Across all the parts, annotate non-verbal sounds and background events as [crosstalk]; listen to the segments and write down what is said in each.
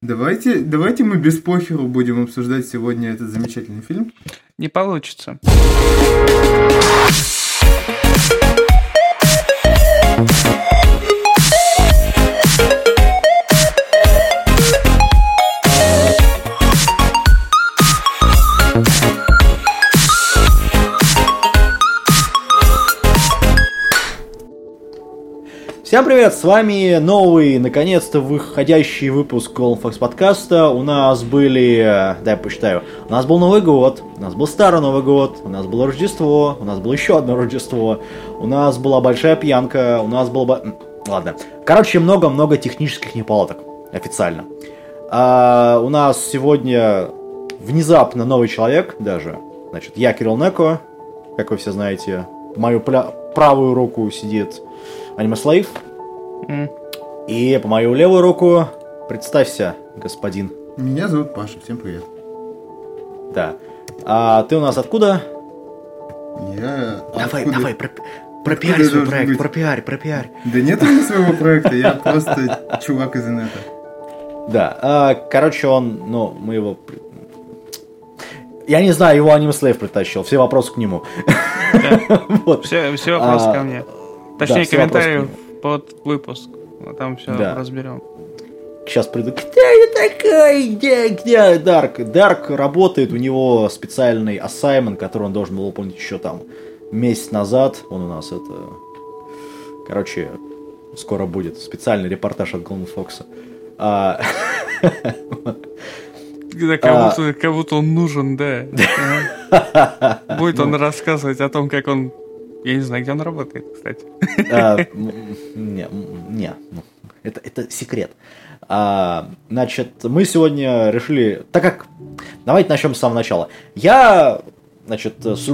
Давайте, давайте мы без похеру будем обсуждать сегодня этот замечательный фильм. Не получится. Всем привет, с вами новый, наконец-то, выходящий выпуск Fox подкаста. У нас были, э, дай я посчитаю, у нас был Новый год, у нас был Старый Новый год, у нас было Рождество, у нас было еще одно Рождество, у нас была большая пьянка, у нас было... Ладно. Короче, много-много технических неполадок, официально. А, у нас сегодня внезапно новый человек даже. Значит, я Кирилл Неко, как вы все знаете. Мою пля- правую руку сидит Аниме Слейв. М. И по мою левую руку представься, господин. Меня зовут Паша, всем привет. Да. А ты у нас откуда? Я... Давай, откуда- давай, про, пропиарь Откуда свой проект, быть? пропиарь, пропиарь. Да нет у меня своего проекта, я просто чувак из инета. Да, а, короче, он, ну, мы его... Я не знаю, его Аниме Слейв притащил, все вопросы к нему. [laughs] Вот. Все, все вопросы А, ко мне. Точнее, вопросы комментарии под выпуск. А Там все Да. разберем. Сейчас приду. Где я такой? Где, где Дарк? Дарк работает, у него специальный ассаймент, который он должен был выполнить еще там месяц назад. Он у нас это... Короче, скоро будет специальный репортаж от Голден Фокса. А, Да, как, будто, как будто он нужен, да. [laughs] Будет он рассказывать о том, как он... Я не знаю, где он работает, кстати. а, не, не, ну, это, это секрет. А, значит, мы сегодня решили, так как, давайте начнем с самого начала. Я, значит, с-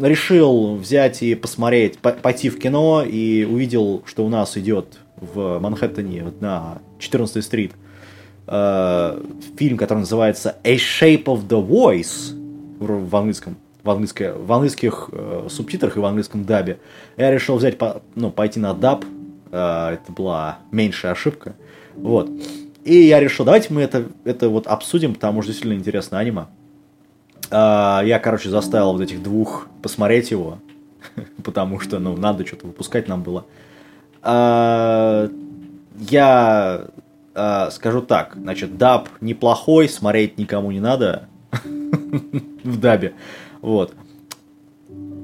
решил взять и посмотреть, по- пойти в кино и увидел, что у нас идет в Манхэттене на 14 стрит э, фильм, который называется A Shape of the Voice в в английском, в, английской, в английских э, субтитрах и в английском дабе. Я решил взять, по- ну, пойти на даб. Э, это была меньшая ошибка. Вот. И я решил, давайте мы это, это вот обсудим, потому что действительно интересно аниме. А, я, короче, заставил вот этих двух посмотреть его, [laughs] потому что, ну, надо что-то выпускать нам было. А, я а, скажу так, значит, даб неплохой, смотреть никому не надо [laughs] в дабе, вот.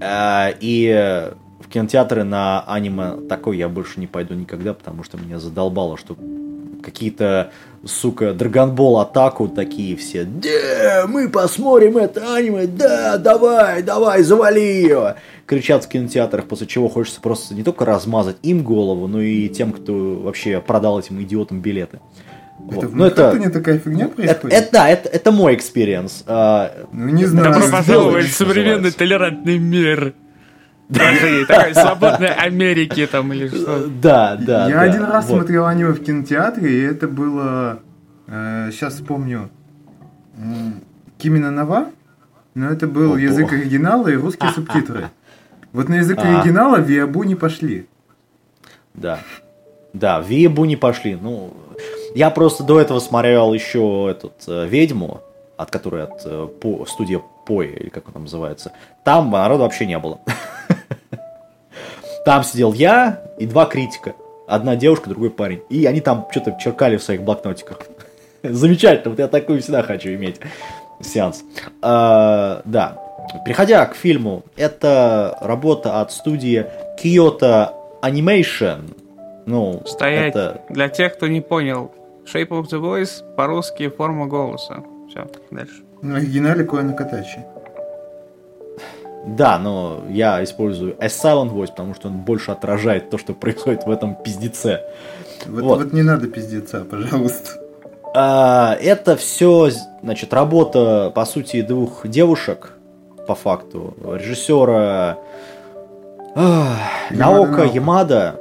А, и в кинотеатры на аниме такой я больше не пойду никогда, потому что меня задолбало, что какие-то, сука, Драгонбол атаку такие все. Да, мы посмотрим это аниме, да, давай, давай, завали ее. Кричат в кинотеатрах, после чего хочется просто не только размазать им голову, но и тем, кто вообще продал этим идиотам билеты. Вот. Это в Ну, Манхэттене такая фигня это, происходит? это- да, это, это мой experience. А, Ну не знаю. Добро пожаловать в современный называется. толерантный мир. Даже такой свободной Америки там или что. да, да. Я да, один раз вот. смотрел аниме в кинотеатре, и это было... сейчас вспомню. м, Кимина Нова, но это был Ого. язык оригинала и русские субтитры. Вот на язык А. оригинала в Виабу не пошли. Да. Да, в Вебу не пошли. Ну, я просто до этого смотрел еще этот э, ведьму, от которой от э, по, студия Пои, или как он там называется. Там народа вообще не было. Там сидел я и два критика. Одна девушка, другой парень. И они там что-то черкали в своих блокнотиках. Замечательно, вот я такую всегда хочу иметь сеанс. А, да. Переходя к фильму, это работа от студии Kyoto Animation. Ну, Стоять. это... Для тех, кто не понял. Shape of the Voice по-русски форма голоса. Все, дальше. На оригинале Коэна Катачи. Да, но я использую A Silent Voice, потому что он больше отражает то, что происходит в этом пиздеце. Вот, Вот. вот не надо пиздеца, пожалуйста. А, это все, значит, работа, по сути, двух девушек, по факту. Режиссера Наока Наока. Ямада,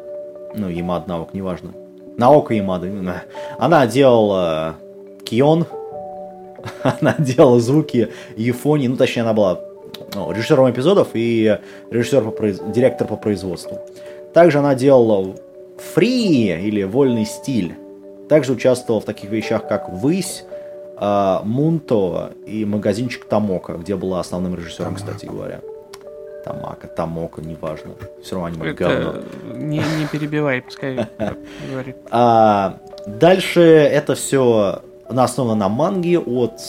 ну, Ямад, Наок, неважно. Наока Ямада. Она делала Кион, она делала звуки Юфони, ну, точнее, она была ну, режиссером эпизодов и режиссер по произ- директор по производству. Также она делала Фри или Вольный стиль. Также участвовал в таких вещах, как «Высь», э, «Мунто» и магазинчик «Тамока», где была основным режиссером, кстати говоря. Тамака, Тамока, неважно. Все равно аниме говно. Это не, не [laughs] перебивай, пускай говорит. А, дальше это все основано на манге от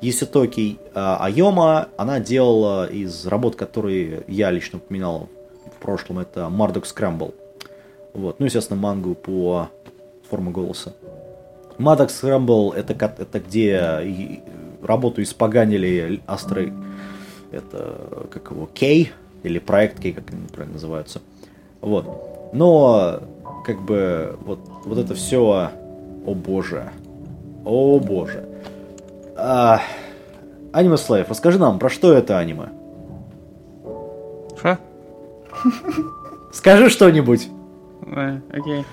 Еситоки а, Айома. Она делала из работ, которые я лично упоминал в прошлом, это Мардок Скрэмбл. Вот. Ну, естественно, мангу по форме голоса. Мардок Скрэмбл это, это где работу испоганили астры. Это как его Кей или проект Кей, как они правильно называются. Вот. Но, как бы, вот, вот это все, о боже, о боже. А, аниме Слайв, расскажи нам, про что это аниме? Ша? Скажи что-нибудь. Э, Окей.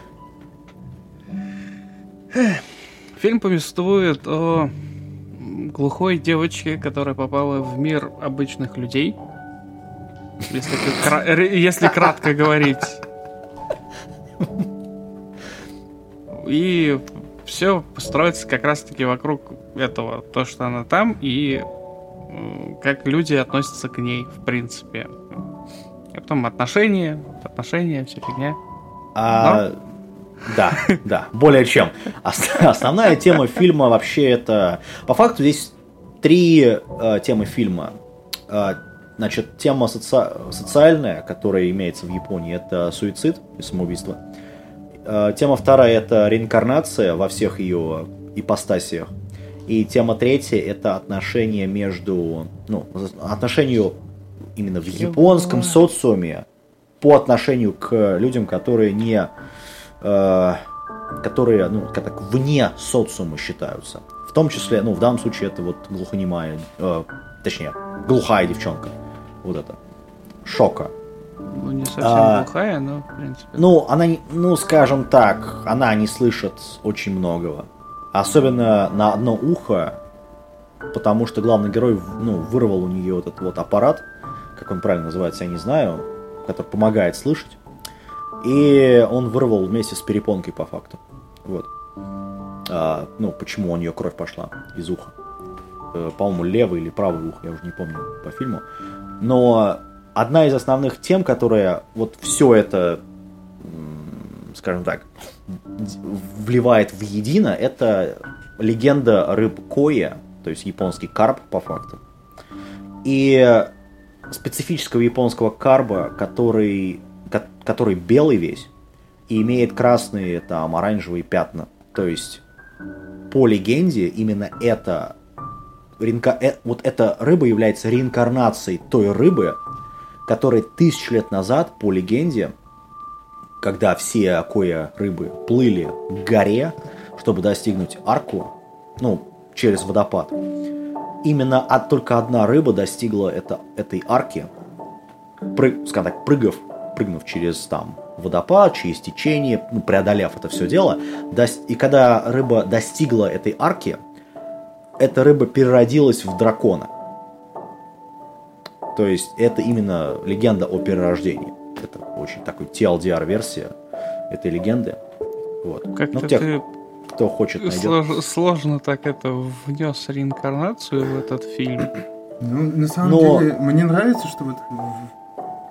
Фильм повествует о глухой девочке, которая попала в мир обычных людей. Если, кра- если кратко говорить. И все строится как раз-таки вокруг этого. То, что она там, и как люди относятся к ней, в принципе. И потом отношения, отношения, вся фигня. А, да, да, более чем. Ос- Основная тема фильма вообще это... По факту здесь три э, темы фильма. Э, значит, тема соци- социальная, которая имеется в Японии, это суицид и самоубийство. Э, тема вторая это реинкарнация во всех ее ипостасиях. И тема третья это отношения между... Ну, отношению именно в японском социуме по отношению к людям, которые не которые, ну, как так, вне социума считаются. В том числе, ну, в данном случае это вот глухонемая, э, точнее, глухая девчонка. Вот это. Шока. Ну, не совсем А. глухая, но, в принципе. Ну, она, ну, скажем так, она не слышит очень многого. Особенно на одно ухо, потому что главный герой, ну, вырвал у нее вот этот вот аппарат, как он правильно называется, я не знаю, который помогает слышать. И он вырвал вместе с перепонкой по факту. Вот. А, ну, почему у нее кровь пошла из уха. Э, По-моему, левое или правое ухо, я уже не помню по фильму. Но одна из основных тем, которая вот все это, скажем так, вливает в едино, это легенда рыб Коя, то есть японский карп по факту. И специфического японского карба, который, ко- который белый весь и имеет красные там оранжевые пятна. То есть по легенде именно это реинка- э, вот эта рыба является реинкарнацией той рыбы, которая тысячу лет назад, по легенде, когда все акоя рыбы плыли к горе, чтобы достигнуть арку, ну, через водопад, именно от, только одна рыба достигла это, этой арки, прыг- скажем так, прыгав, прыгнув через там водопад, через течение, ну, преодолев это все дело, и когда рыба достигла этой арки, эта рыба переродилась в дракона. То есть это именно легенда о перерождении. Это очень такой TLDR-версия этой легенды. Вот. Как-то ну, тех, ты кто хочет, найдет. слож- сложно так это внес реинкарнацию в этот фильм. Ну, на самом Но- деле, мне нравится, что вот...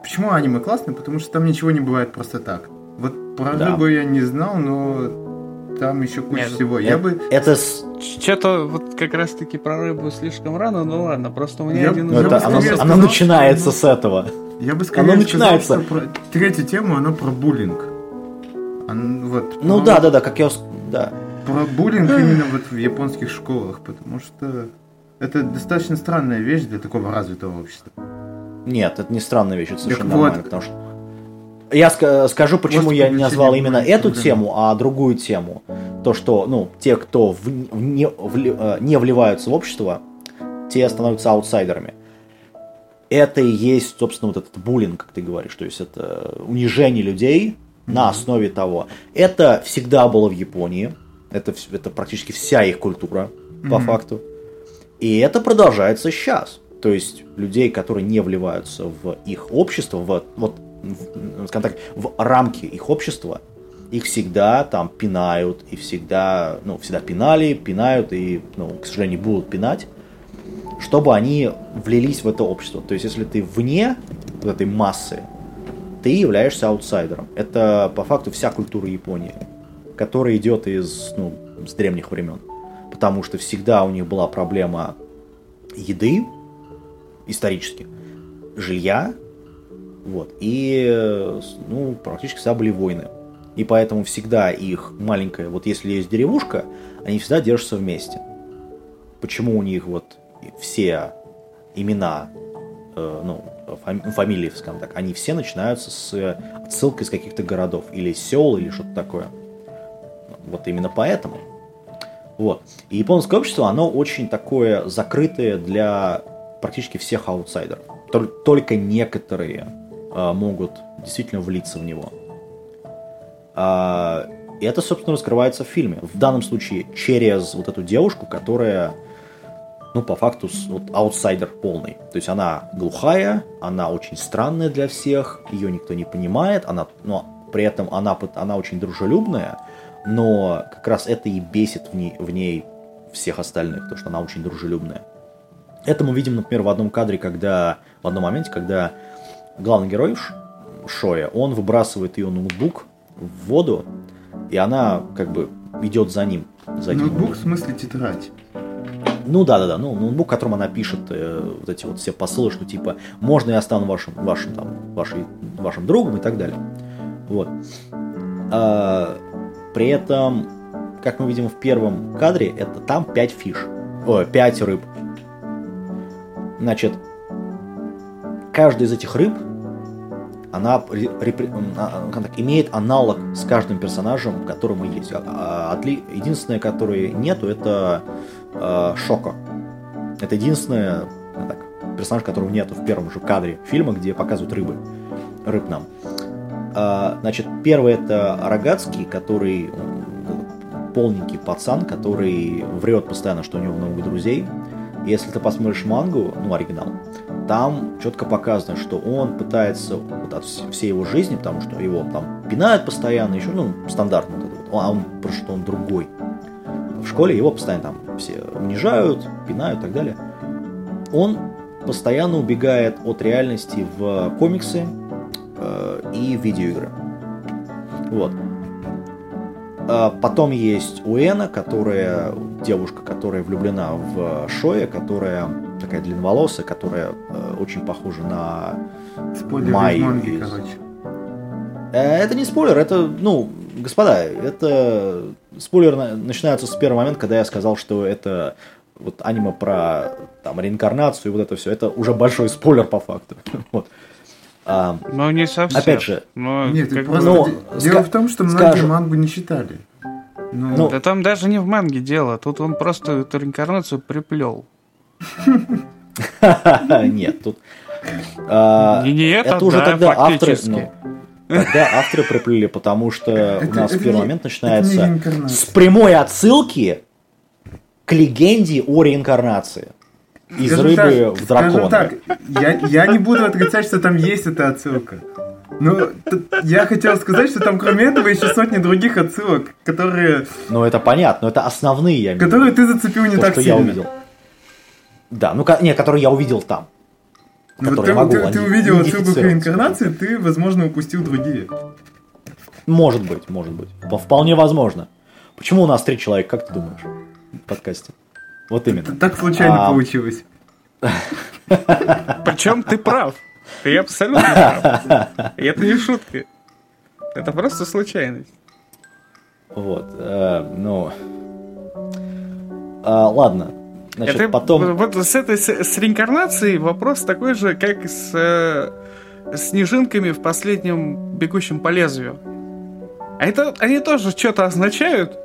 Почему аниме классное? Потому что там ничего не бывает просто так. Вот про Да. рыбу я не знал, но там еще куча Нет, всего. Я Э- бы... Это Что-то вот как раз-таки про рыбу слишком рано, ну ладно, просто у меня Я- один ну, Я это оно, скорее оно сказал, начинается что- с этого. Я бы скорее Оно начинается. сказал, что про третью тему, она про буллинг. Ан- вот, Ну про- да, да, да, как я... Да. Про буллинг именно вот в японских школах, потому что это достаточно странная вещь для такого развитого общества. Нет, это не странная вещь, это совершенно вот. нормально, потому что... Я ска- скажу, почему Просто я не назвал именно эту проблемы. тему, а другую тему. То, что, ну, те, кто в- в не, вли- э, не вливаются в общество, те становятся аутсайдерами. Это и есть, собственно, вот этот буллинг, как ты говоришь, то есть это унижение людей на основе того. Это всегда было в Японии, это, это практически вся их культура, по Мгм. факту. И это продолжается сейчас. То есть людей, которые не вливаются в их общество, в, вот, в, скажем так, в рамки их общества, их всегда там пинают, и всегда, ну, всегда пинали, пинают, и, ну, к сожалению, будут пинать, чтобы они влились в это общество. То есть, если ты вне вот этой массы, ты являешься аутсайдером. Это, по факту, вся культура Японии, которая идет из, ну, с древних времен. Потому что всегда у них была проблема еды, исторически, жилья, вот, и, ну, практически всегда были войны. И поэтому всегда их маленькая, вот если есть деревушка, они всегда держатся вместе. Почему у них вот все имена, э, ну, фами- фамилии, скажем так, они все начинаются с отсылкой из каких-то городов, или сел, или что-то такое. Вот именно поэтому. Вот. И японское общество, оно очень такое закрытое для практически всех аутсайдеров. Только некоторые э, могут действительно влиться в него. А, и это, собственно, раскрывается в фильме. В данном случае через вот эту девушку, которая, ну, по факту, вот, аутсайдер полный. То есть она глухая, она очень странная для всех, ее никто не понимает, она, но при этом она, она очень дружелюбная, но как раз это и бесит в ней, в ней всех остальных, то что она очень дружелюбная. Это мы видим, например, в одном кадре, когда, в одном моменте, когда главный герой Шоя, он выбрасывает ее ноутбук в воду, и она как бы идет за ним. За ноутбук в смысле тетрадь? Ну да, да, да, ну ноутбук, которым она пишет э, вот эти вот все посылы, что типа можно я стану вашим, вашим там, вашей, вашим другом и так далее. Вот. А, при этом, как мы видим в первом кадре, это там 5 фиш. О, 5 рыб. Значит, каждая из этих рыб она репри, а, так, имеет аналог с каждым персонажем, которому есть. А, а, единственное, которое нету, это э, Шоко. Это единственное так, персонаж, которого нету в первом же кадре фильма, где показывают рыбы. Рыб нам. А, значит, первый это Рогацкий, который полненький пацан, который врет постоянно, что у него много друзей. Если ты посмотришь мангу, ну, оригинал, там четко показано, что он пытается вот от всей его жизни, потому что его там пинают постоянно, еще, ну, стандартно вот вот, а он просто что он другой. В школе его постоянно там все унижают, пинают и так далее. Он постоянно убегает от реальности в комиксы э, и видеоигры. Вот. А потом есть Уэна, которая девушка, которая влюблена в Шоя, которая такая длинноволосая, которая э, очень похожа на Спойлер Май. Манги, из... короче. Э, это не спойлер, это, ну, господа, это спойлер начинается с первого момента, когда я сказал, что это вот аниме про там реинкарнацию и вот это все. Это уже большой спойлер по факту. [laughs] вот. А, ну, не совсем. Опять же. Но, Нет, как просто ну, дело в том, что многие скажем, мангу не читали. Ну, ну, да там даже не в манге дело. Тут он просто эту реинкарнацию приплел. [laughs] Нет, тут... А, не это, это уже тогда авторы... Ну, тогда авторы приплели, потому что у нас в первый момент начинается с прямой отсылки к легенде о реинкарнации. Из скажем рыбы так, в дракона. так, я, я не буду отрицать, что там есть эта отсылка. Но я хотел сказать, что там кроме этого еще сотни других отсылок, которые... Ну это понятно, но это основные, я Которые ты зацепил не то, так что сильно. я увидел. Да, ну не, которые я увидел там. Ну, ты, могу ты, ты увидел отсылку к реинкарнации, ты, возможно, упустил другие. Может быть, может быть. Вполне возможно. Почему у нас три человека, как ты думаешь, в подкасте? Вот именно. Так случайно а... получилось. Причем ты прав. Ты абсолютно прав. И это не шутка. Это просто случайность. Вот, э, ну... А, ладно, Значит, это, потом... Вот с этой с, с реинкарнацией вопрос такой же, как с э, снежинками в последнем бегущем по лезвию. А это они тоже что-то означают,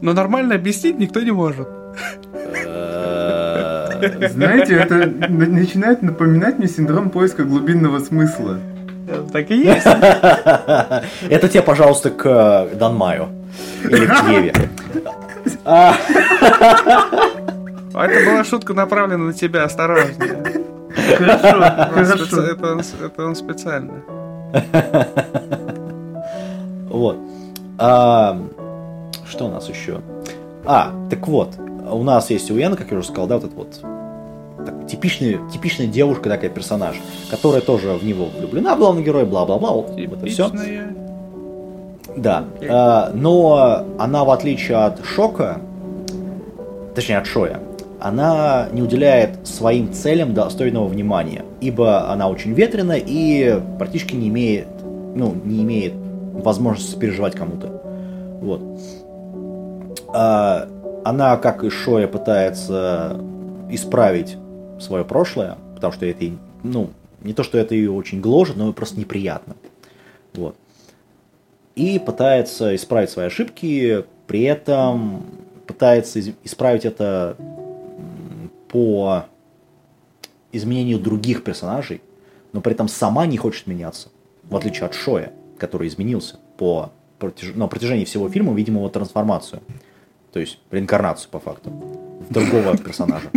но нормально объяснить никто не может. Знаете, это начинает напоминать мне синдром поиска глубинного смысла. Так и есть. [laughs] Это тебе, пожалуйста, к э, Данмаю. Или к Еве. [laughs] А это была шутка направлена на тебя, осторожно. Хорошо, хорошо. Это он, это он специально. Вот. А, что у нас еще? А, так вот, у нас есть у Яна, как я уже сказал, да, вот этот вот так, типичный, типичная девушка такая персонаж, которая тоже в него влюблена в главного героя, бла-бла-бла, вот это все. Да, а, но она, в отличие от Шока, точнее от Шоя, она не уделяет своим целям достойного внимания, ибо она очень ветреная и практически не имеет, ну, не имеет возможности переживать кому-то. Вот. А, она, как и Шоя, пытается исправить свое прошлое, потому что это, ну, не то, что это ее очень гложет, но просто неприятно. Вот. И пытается исправить свои ошибки, при этом пытается исправить это по изменению других персонажей, но при этом сама не хочет меняться, в отличие от Шоя, который изменился по протяж... на протяжении всего фильма, видимо, его трансформацию. То есть реинкарнацию, по факту, другого персонажа.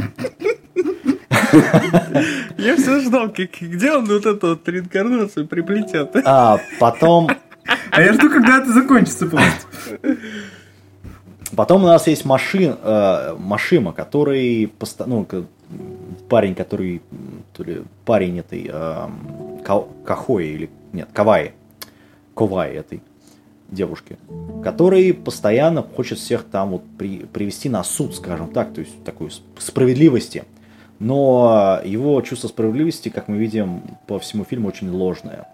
Я все ждал, как, где он вот эту вот реинкарнацию приплетет. А потом, А я жду, когда это закончится просто. потом у нас есть машин, э, Машима, который, поста- ну, парень, который, то ли парень этой Ка- Кахои или нет, Каваи, Коваи этой девушки, который постоянно хочет всех там вот при- привести на суд, скажем так, то есть такой сп- справедливости. Но его чувство справедливости, как мы видим по всему фильму, очень ложное.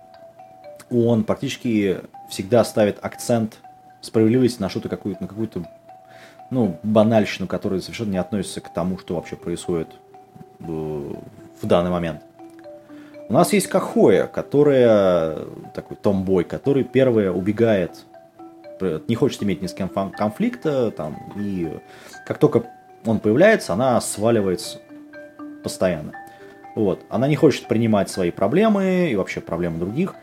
Он практически всегда ставит акцент справедливости на что-то какую-то, на какую-то ну, банальщину, которая совершенно не относится к тому, что вообще происходит э, в данный момент. У нас есть Кахоя, которая такой томбой, который первая убегает, э, не хочет иметь ни с кем конфликта, там, и как только он появляется, она сваливается постоянно. Вот. Она не хочет принимать свои проблемы и вообще проблемы других,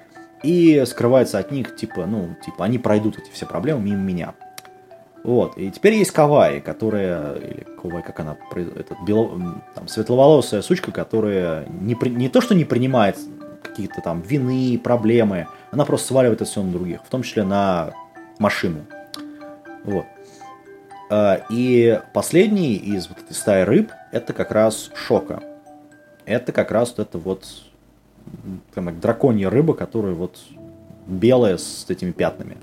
и скрывается от них, типа, ну, типа, они пройдут эти все проблемы мимо меня. Вот, и теперь есть Кавай, которая, или Кавай, как она, этот, бело, там, светловолосая сучка, которая не, при- не то, что не принимает какие-то там вины, проблемы, она просто сваливает это все на других, в том числе на машину. Вот. А, И последний из вот этой стаи рыб, это как раз Шока. Это как раз вот это вот м, прям как драконья рыба, которая вот белая с этими пятнами.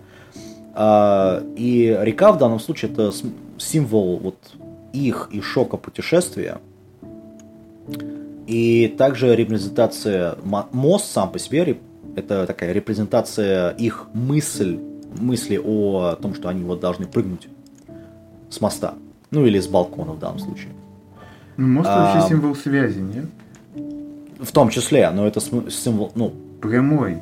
А, И река в данном случае это символ вот их и шока путешествия. И также репрезентация мо- мост сам по себе это такая репрезентация их мысль, мысли о том, что они вот должны прыгнуть с моста. Ну или с балкона в данном случае. Ну, мост А, вообще символ связи, нет? В том числе, но это символ, ну, Прямой.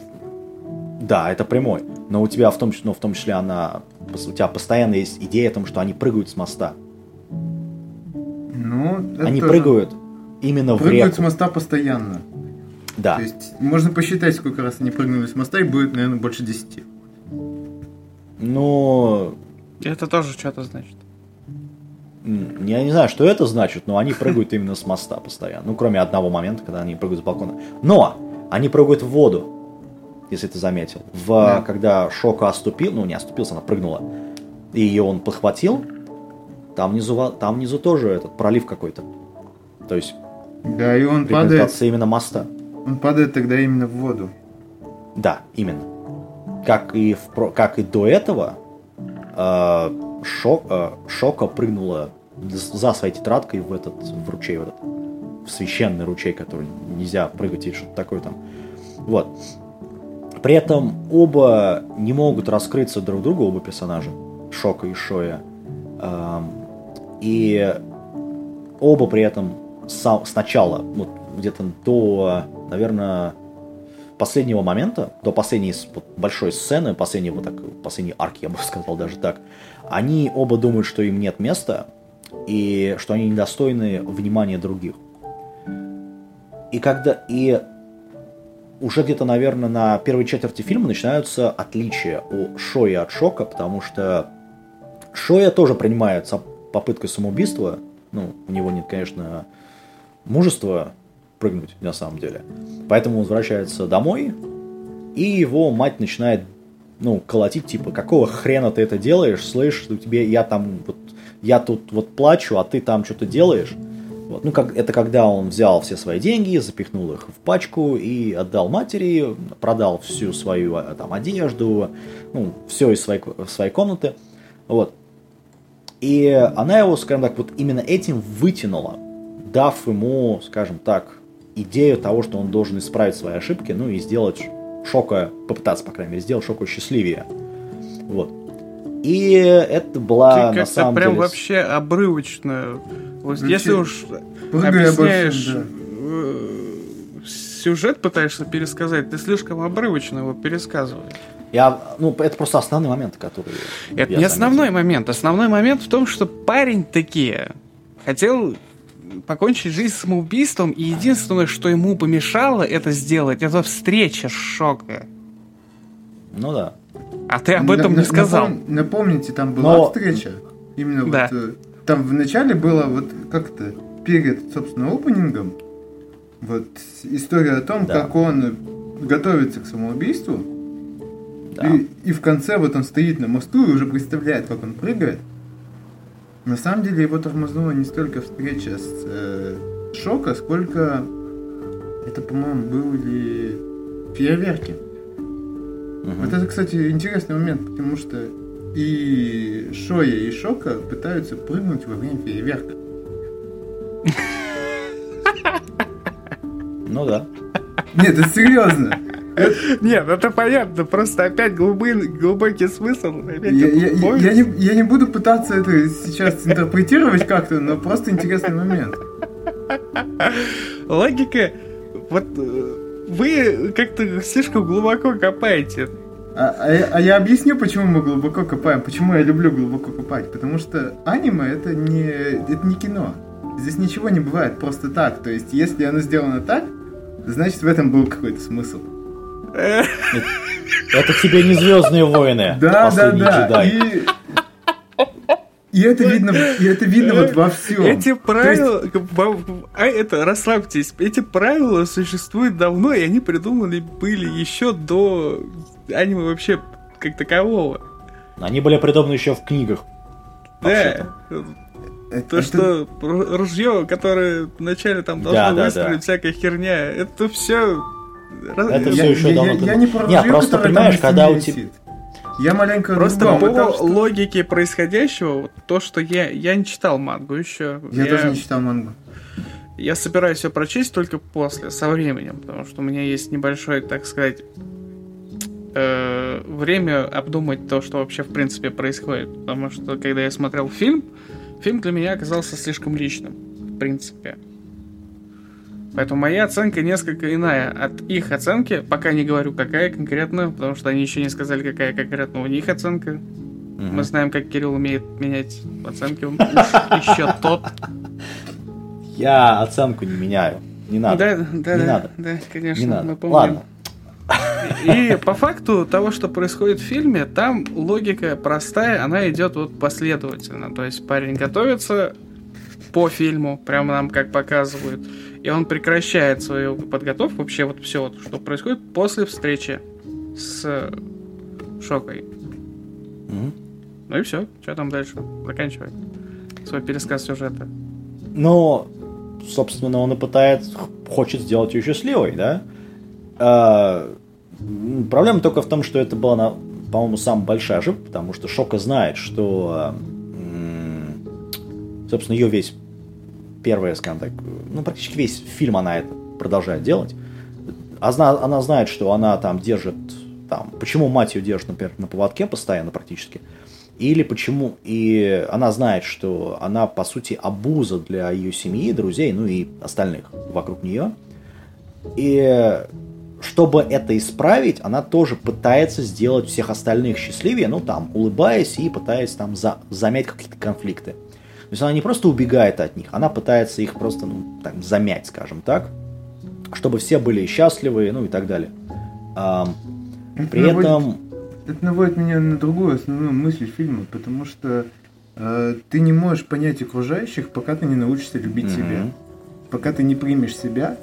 Да, это прямой. Но у тебя в том, числе- ну, в том числе она, у тебя постоянно есть идея о том, что они прыгают с моста. Ну, это они прыгают именно в Прыгают с моста постоянно. Да. То есть можно посчитать, сколько раз они прыгнули с моста, и будет, наверное, больше 10. Ну, Это тоже что-то значит. я не знаю, что это значит, но они прыгают именно с моста постоянно. Ну, кроме одного момента, когда они прыгают с балкона. Но они прыгают в воду, если ты заметил. В, Да. Когда Шока оступил, ну, не оступился, она прыгнула, и ее он подхватил, там внизу, там внизу тоже этот пролив какой-то. То есть Да, и он падает, именно моста. он падает тогда именно в воду. Да, именно. Как и, в, как и до этого, э, Шок, э, Шока прыгнула за своей тетрадкой в этот в ручей, в, этот, в священный ручей, который нельзя прыгать или что-то такое там. Вот. При этом оба не могут раскрыться друг другу, оба персонажа, Шока и Шоя. И оба при этом сначала, вот где-то до, наверное, последнего момента, до последней большой сцены, последней вот так, последней арки, я бы [laughs] сказал даже так, они оба думают, что им нет места и что они недостойны внимания других. И когда и уже где-то, наверное, на первой четверти фильма начинаются отличия у Шоя от Шока, потому что Шоя тоже принимает попыткой самоубийства. Ну, у него нет, конечно, мужества прыгнуть на самом деле. Поэтому он возвращается домой, и его мать начинает ну, колотить, типа, какого хрена ты это делаешь, слышь, у тебе, я там, вот, я тут вот плачу, а ты там что-то делаешь. Вот. Ну, как, это когда он взял все свои деньги, запихнул их в пачку и отдал матери, продал всю свою а, там, одежду, ну, все из своей, своей комнаты. Вот. И она его, скажем так, вот именно этим вытянула, дав ему, скажем так, идею того, что он должен исправить свои ошибки, ну и сделать Шока, попытаться, по крайней мере, сделать Шоку счастливее. Вот. И это была Ты на самом прям деле... вообще обрывочно. Вот Ну, если уж объясняешь больше, э, сюжет пытаешься пересказать, ты слишком обрывочно его пересказываешь. Я, ну, это просто основные моменты, которые... Это я не основной заметил. момент. Основной момент в том, что парень такие хотел покончить жизнь самоубийством, и единственное, что ему помешало это сделать, это встреча с Шока. Ну да. А ты об этом на- не сказал. напом- Напомните, там была Но- встреча. Именно Да. вот... Там в начале было вот как-то перед, собственно, опенингом вот история о том, Да. как он готовится к самоубийству. да. И, и в конце вот он стоит на мосту и уже представляет, как он прыгает. На самом деле его тормознула не столько встреча с э, Шока, сколько это, по-моему, были фейерверки. Мгм. Вот это, кстати, интересный момент, потому что и Шоя, и Шока пытаются прыгнуть во время фейерверка. [laughs] Ну да. Нет, это серьезно. Нет, это понятно, просто опять глубокий, глубокий смысл. Опять Я, я- я не, я не буду пытаться это сейчас интерпретировать как-то, но просто интересный момент. Логика, вот э, вы как-то слишком глубоко копаете. А, а я, а я объясню, почему мы глубоко копаем, почему я люблю глубоко копать. Потому что аниме это не, это не кино. Здесь ничего не бывает просто так. То есть, если оно сделано так, значит в этом был какой-то смысл. Это тебе не Звездные войны. Да, да, да. И, и это видно, и это видно вот во всем. Эти правила, во- а это расслабьтесь, эти правила существуют давно, и они придуманы были еще до аниме вообще как такового. Они были придуманы еще в книгах. Да. Это- То, это- что ружье, которое вначале там Да, должно да, выстрелить, да. всякая херня, это все. Это я, всё еще я- давно я- я не про ружье, просто которое понимаешь, когда у тебя-. Я маленько Просто другом. по Это что- логике происходящего, то, что я, я не читал мангу еще. Я тоже не читал мангу. Я собираюсь все прочесть только после, со временем, потому что у меня есть небольшое, так сказать, э, время обдумать то, что вообще в принципе происходит. Потому что когда я смотрел фильм, фильм для меня оказался слишком личным, в принципе. Поэтому моя оценка несколько иная от их оценки. Пока не говорю, какая конкретно, потому что они еще не сказали, какая конкретно у них оценка. Мгм. Мы знаем, как Кирилл умеет менять оценки. Он [laughs] еще тот. Я оценку не меняю. Не надо. Да, да, Не да, надо. да, конечно, Не мы надо. помним. Ладно. И по факту того, что происходит в фильме, там логика простая, она идет вот последовательно. То есть парень готовится по фильму, прямо нам как показывают, и он прекращает свою подготовку, вообще вот все, вот, что происходит после встречи с Шокой. Мгм. Ну и все, что там дальше? Заканчивай свой пересказ сюжета. Ну, собственно, он и пытается, хочет сделать ее счастливой, да? А, проблема только в том, что это была, на- по-моему, самая большая ошибка, потому что Шока знает, что, м, собственно, ее весь первая, скажем так, ну, практически весь фильм она это продолжает делать. А зна- она знает, что она там держит, там, почему мать ее держит, например, на поводке постоянно практически, или почему, и она знает, что она, по сути, обуза для ее семьи, друзей, ну и остальных вокруг нее. И чтобы это исправить, она тоже пытается сделать всех остальных счастливее, ну там, улыбаясь и пытаясь там за, замять какие-то конфликты. То есть она не просто убегает от них, она пытается их просто, ну, так, замять, скажем так, чтобы все были счастливы, ну и так далее. Ам, при наводит- этом... Это наводит меня на другую основную мысль фильма, потому что э, ты не можешь понять окружающих, пока ты не научишься любить Мгм. себя. Пока ты не примешь себя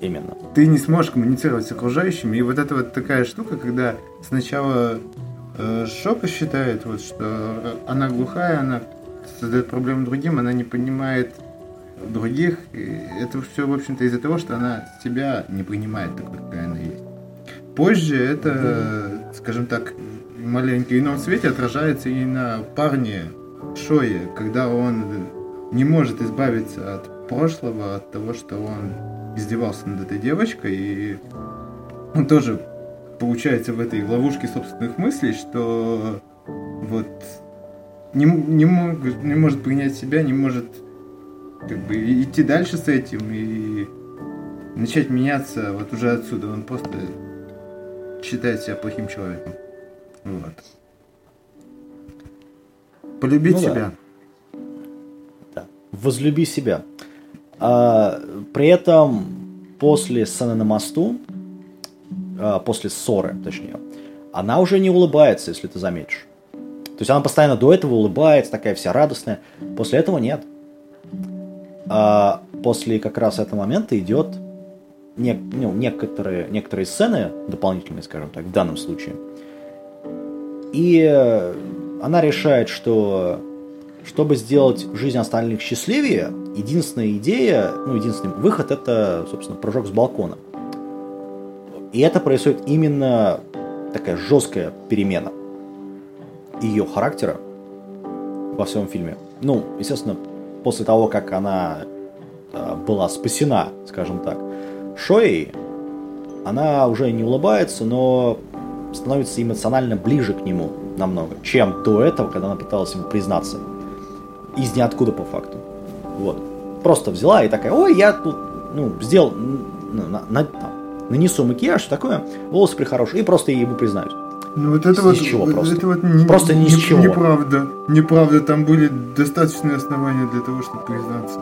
Именно. Ты не сможешь коммуницировать с окружающими. И вот это вот такая штука, когда сначала э, Шока считает, вот, что она глухая, она создает проблемы другим, она не понимает других. И это все, в общем-то, из-за того, что она себя не принимает такой, какая она есть. Позже это, скажем так, маленько ином свете отражается и на парне Шое, когда он не может избавиться от прошлого, от того, что он издевался над этой девочкой, и он тоже получается в этой ловушке собственных мыслей, что вот не, не, мог, не может принять себя, не может как бы идти дальше с этим и начать меняться вот уже отсюда. Он просто считает себя плохим человеком. Вот. Полюбить Ну да. себя. Да. Возлюби себя. А, при этом после сцены на мосту, а, после ссоры, точнее, она уже не улыбается, если ты заметишь. То есть она постоянно до этого улыбается, такая вся радостная. После этого нет. А после как раз этого момента идет не- ну, некоторые, некоторые сцены дополнительные, скажем так, в данном случае. И она решает, что чтобы сделать жизнь остальных счастливее, единственная идея, ну, единственный выход это, собственно, прыжок с балкона. И это происходит именно такая жесткая перемена ее характера во всем фильме. Ну, естественно, после того, как она э, была спасена, скажем так, Шоей, она уже не улыбается, но становится эмоционально ближе к нему намного, чем до этого, когда она пыталась ему признаться. Из ниоткуда по факту. Вот. Просто взяла и такая, ой, я тут, ну, сделал, на- на- там, нанесу макияж, такое, волосы прихорошие, и просто ему признаюсь. Ну вот это вот, чего вот просто. это вот не, Просто ни с чего. Неправда. Неправда, там были достаточные основания для того, чтобы признаться.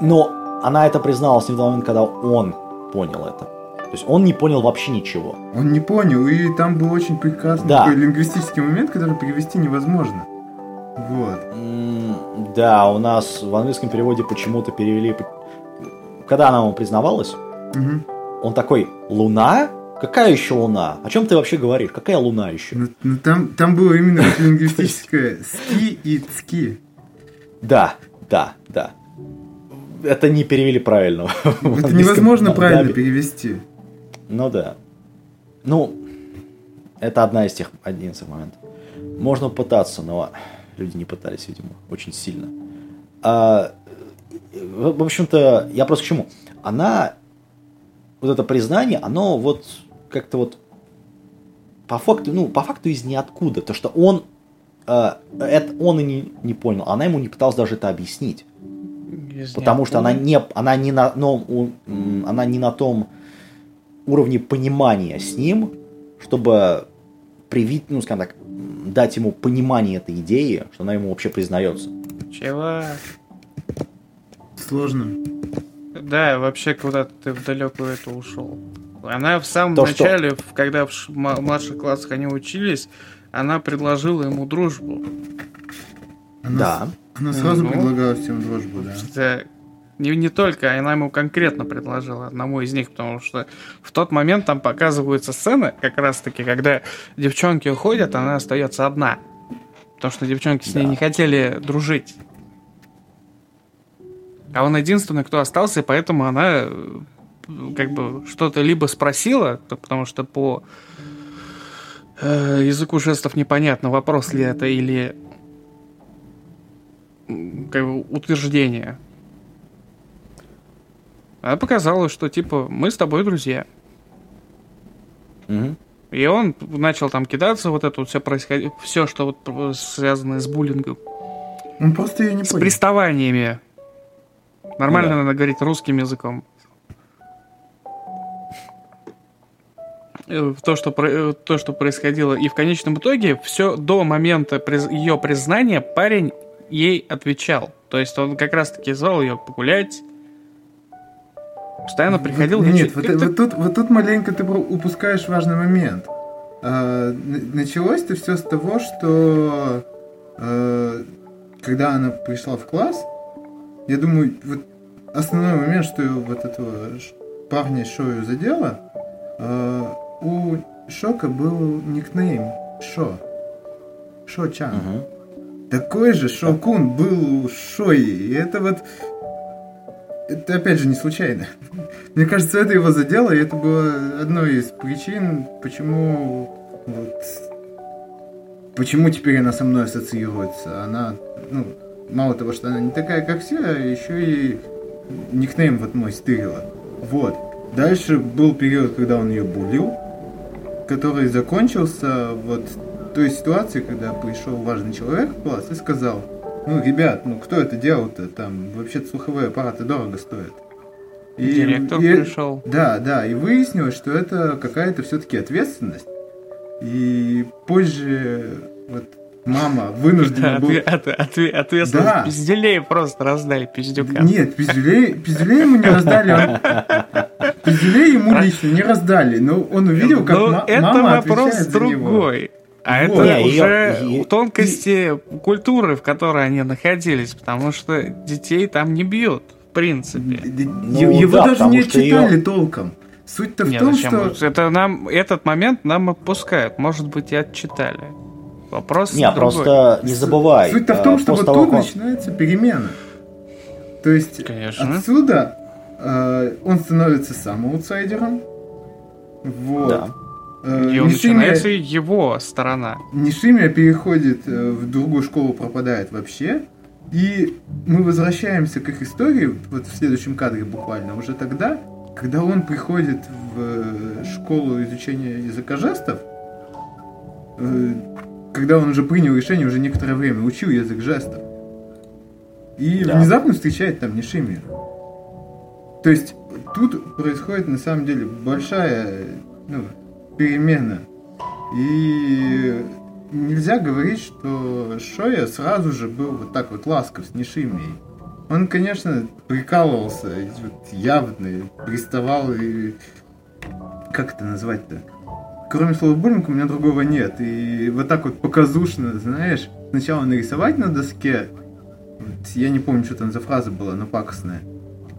Но она это призналась не в тот момент, когда он понял это. То есть он не понял вообще ничего. Он не понял, и там был очень прекрасный Да. такой лингвистический момент, который перевести невозможно. Вот. М, Да, у нас в английском переводе почему-то перевели... Когда она ему признавалась, Мгм. он такой, луна? Какая еще луна? О чем ты вообще говоришь? Какая луна еще? Ну, ну, там, там было именно [laughs] лингвистическое ски и цки. Да, да, да. Это не перевели правильно. [laughs] Это невозможно правильно перевести. Ну да. Ну, это одна из тех, один из тех моментов. Можно пытаться, но люди не пытались, видимо, очень сильно. А, в общем-то, я просто к чему? Она, вот это признание, оно вот как-то вот по факту, ну, по факту из ниоткуда, то что он, э, это он и не, не понял, она ему не пыталась даже это объяснить. Из Потому что она ниоткуда. не, она не на, но, у- м, она не на том уровне понимания с ним, чтобы привить, ну, скажем так, дать ему понимание этой идеи, что она ему вообще признается. Чувак. Сложно. Да, вообще куда-то ты в далекую это ушел. Она в самом То что? начале, в- когда в младших классах они учились, она предложила ему дружбу. Она, Да. с- она сразу Ну. предлагала всем дружбу, да. Не, не только, она ему конкретно предложила одному из них, потому что в тот момент там показываются сцены, как раз таки, когда девчонки уходят, она остается одна. Потому что девчонки с ней Да. не хотели дружить. А он единственный, кто остался, и поэтому она э, как бы что-то либо спросила, потому что по э, языку жестов непонятно, вопрос ли это или как бы утверждение. Она показала, что типа мы с тобой друзья. И он начал там кидаться, вот это вот все происходит, все, что вот связано с буллингом, Он просто ее не с понял. приставаниями. Нормально Ну да. надо говорить русским языком. То что, э, то, что происходило. И в конечном итоге, все до момента ее признания парень ей отвечал. То есть он как раз-таки звал ее погулять. Постоянно приходил. я Нет, вот, вот тут, вот тут маленько ты упускаешь важный момент. А, началось-то все с того, что э, когда она пришла в класс, я думаю, вот основной момент, что вот этого парня Шою задело, э, у Шока был никнейм Шо. Шо-чан. Мгм. Такой же Шокун был у Шои. И это вот... Это опять же не случайно. [laughs] Мне кажется, это его задело, и это было одной из причин, почему вот почему теперь она со мной ассоциируется. Она, ну, мало того, что она не такая, как все, а еще и никнейм вот мой стырила. Вот. Дальше был период, когда он ее булил, который закончился вот той ситуации, когда пришел важный человек в класс и сказал, ну, ребят, ну кто это делал-то? Там вообще-то слуховые аппараты дорого стоят. И- Директор и- пришел. Да, да, и выяснилось, что это какая-то все-таки ответственность. И позже вот мама вынуждена была... Отве- от- отве- Ответственность Да. пизделей просто раздали пиздюкам. Нет, пиздюлей, пиздюлей ему не раздали. Пиздюлей ему лично не раздали, но он увидел, как Ну, ма- это мама вопрос отвечает за него. другой. А Вот. это Не, уже её- е- тонкости культуры, в которой они находились, потому что детей там не бьют, в принципе. Ну Его да, даже не что отчитали её- толком. Суть-то в Не, том, зачем? что... Это нам, этот момент нам опускают. Может быть, и отчитали. Вопрос Не, другой. просто не забывай. Суть-то в э, том, что после вот тут начинается перемена. То есть Конечно. отсюда он становится сам аутсайдером. Вот. Да. Э, И Нишимия- начинается его сторона. Нишимия переходит э, в другую школу, пропадает вообще. И мы возвращаемся к их истории, вот в следующем кадре буквально, уже тогда, когда он приходит в э, школу изучения языка жестов, э, когда он уже принял решение, уже некоторое время учил язык жестов. И Да. внезапно встречает там Нишимию. То есть тут происходит на самом деле большая ну, перемена. И нельзя говорить, что Шоя сразу же был вот так вот ласков с Нишимией. Он, конечно, прикалывался, вот явно приставал и... Как это назвать-то? Кроме слова буллинг у меня другого нет. И вот так вот показушно, знаешь, сначала нарисовать на доске, вот я не помню, что там за фраза была, но пакостная,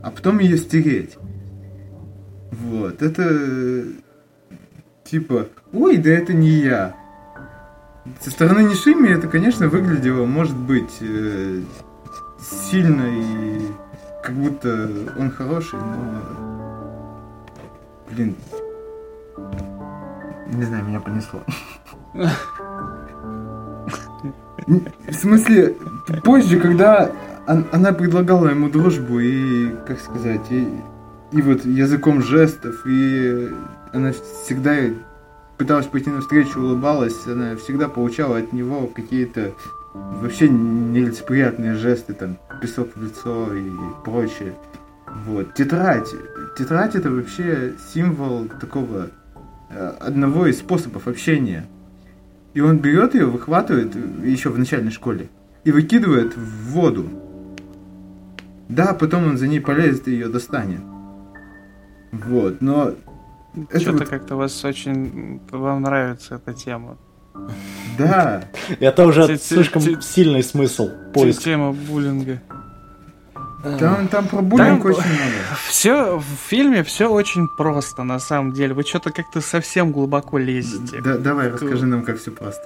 а потом ее стереть. Вот, это типа, ой, да это не я. Со стороны Нишими это, конечно, выглядело, может быть, э, сильно и как будто он хороший, но... Блин. Не знаю, меня понесло. [laughs] В смысле, позже, когда она предлагала ему дружбу и, как сказать, и, и вот языком жестов, и она всегда пыталась пойти навстречу, улыбалась, она всегда получала от него какие-то вообще нелицеприятные жесты, там, песок в лицо и прочее. Вот. Тетрадь. Тетрадь это вообще символ такого э, одного из способов общения. И он берет ее, выхватывает еще в начальной школе и выкидывает в воду. Да, потом он за ней полезет и ее достанет. Вот, но Что-то вот- как-то вас очень... Вам нравится эта тема. да, Это уже слишком сильный смысл поиска. Тема буллинга. там, там про буллинг Там- очень много. Все в фильме все очень просто, на самом деле. Вы что-то как-то совсем глубоко лезете. Да, давай, расскажи нам, как все просто.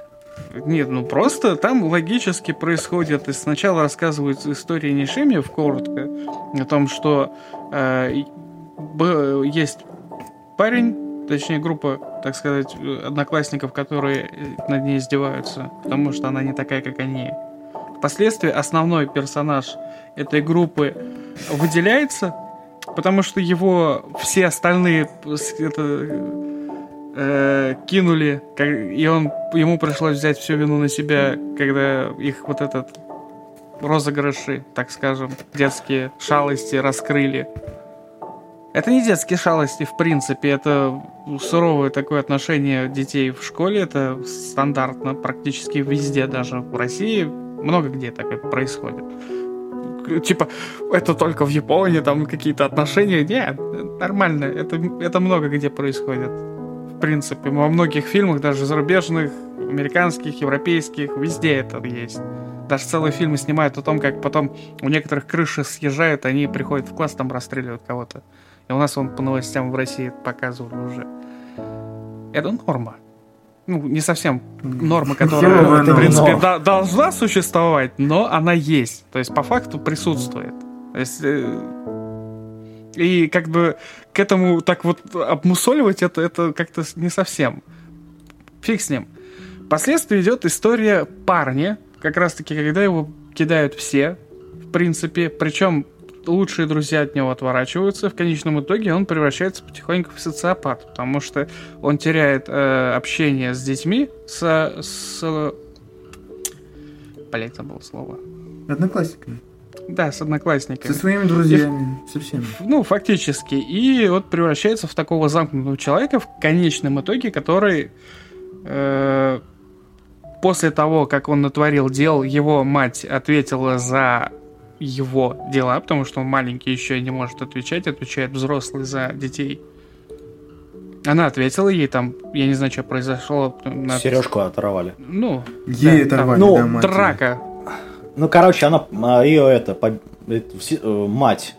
Нет, ну просто там логически происходит. И сначала рассказывают истории Нишимиев коротко о том, что э, есть парень, точнее группа, так сказать, э, одноклассников, которые э, над ней издеваются, потому что она не такая, как они. Впоследствии основной персонаж этой группы выделяется, потому что его все остальные с- это, э, кинули, как- и он ему пришлось взять всю вину на себя, когда их вот этот розыгрыши, так скажем, детские шалости раскрыли. Это не детские шалости, в принципе, это суровое такое отношение детей в школе, это стандартно практически везде, даже в России, много где так это происходит. Типа, это только в Японии, там какие-то отношения. Нет, нормально, это, это много где происходит. Принципе, во многих фильмах, даже зарубежных, американских, европейских, везде это есть. Даже целые фильмы снимают о том, как потом у некоторых крыши съезжают, они приходят в класс, там расстреливают кого-то. И у нас он по новостям в России показывали уже. Это норма. Ну, не совсем норма, которая, в принципе, до- должна существовать, но она есть. То есть, по факту присутствует. То есть, э, и как бы к этому так вот обмусоливать это, это как-то не совсем. Фиг с ним. Впоследствии идет история парня, как раз таки, когда его кидают все, в принципе, причем лучшие друзья от него отворачиваются, в конечном итоге он превращается потихоньку в социопат, потому что он теряет э, общение с детьми, с... с... Блять, забыл слово. Одноклассниками. Да, с одноклассниками. Со своими друзьями. Со всеми. Ну, фактически. И вот превращается в такого замкнутого человека в конечном итоге, который э, после того, как он натворил дел, его мать ответила за его дела, потому что он маленький еще и не может отвечать, отвечает взрослый за детей. Она ответила ей там, я не знаю, что произошло. на- Сережку оторвали. Ну, Ей да, оторвали, Ну, да, матери. драка. Ну, короче, она ее это, по- э, мать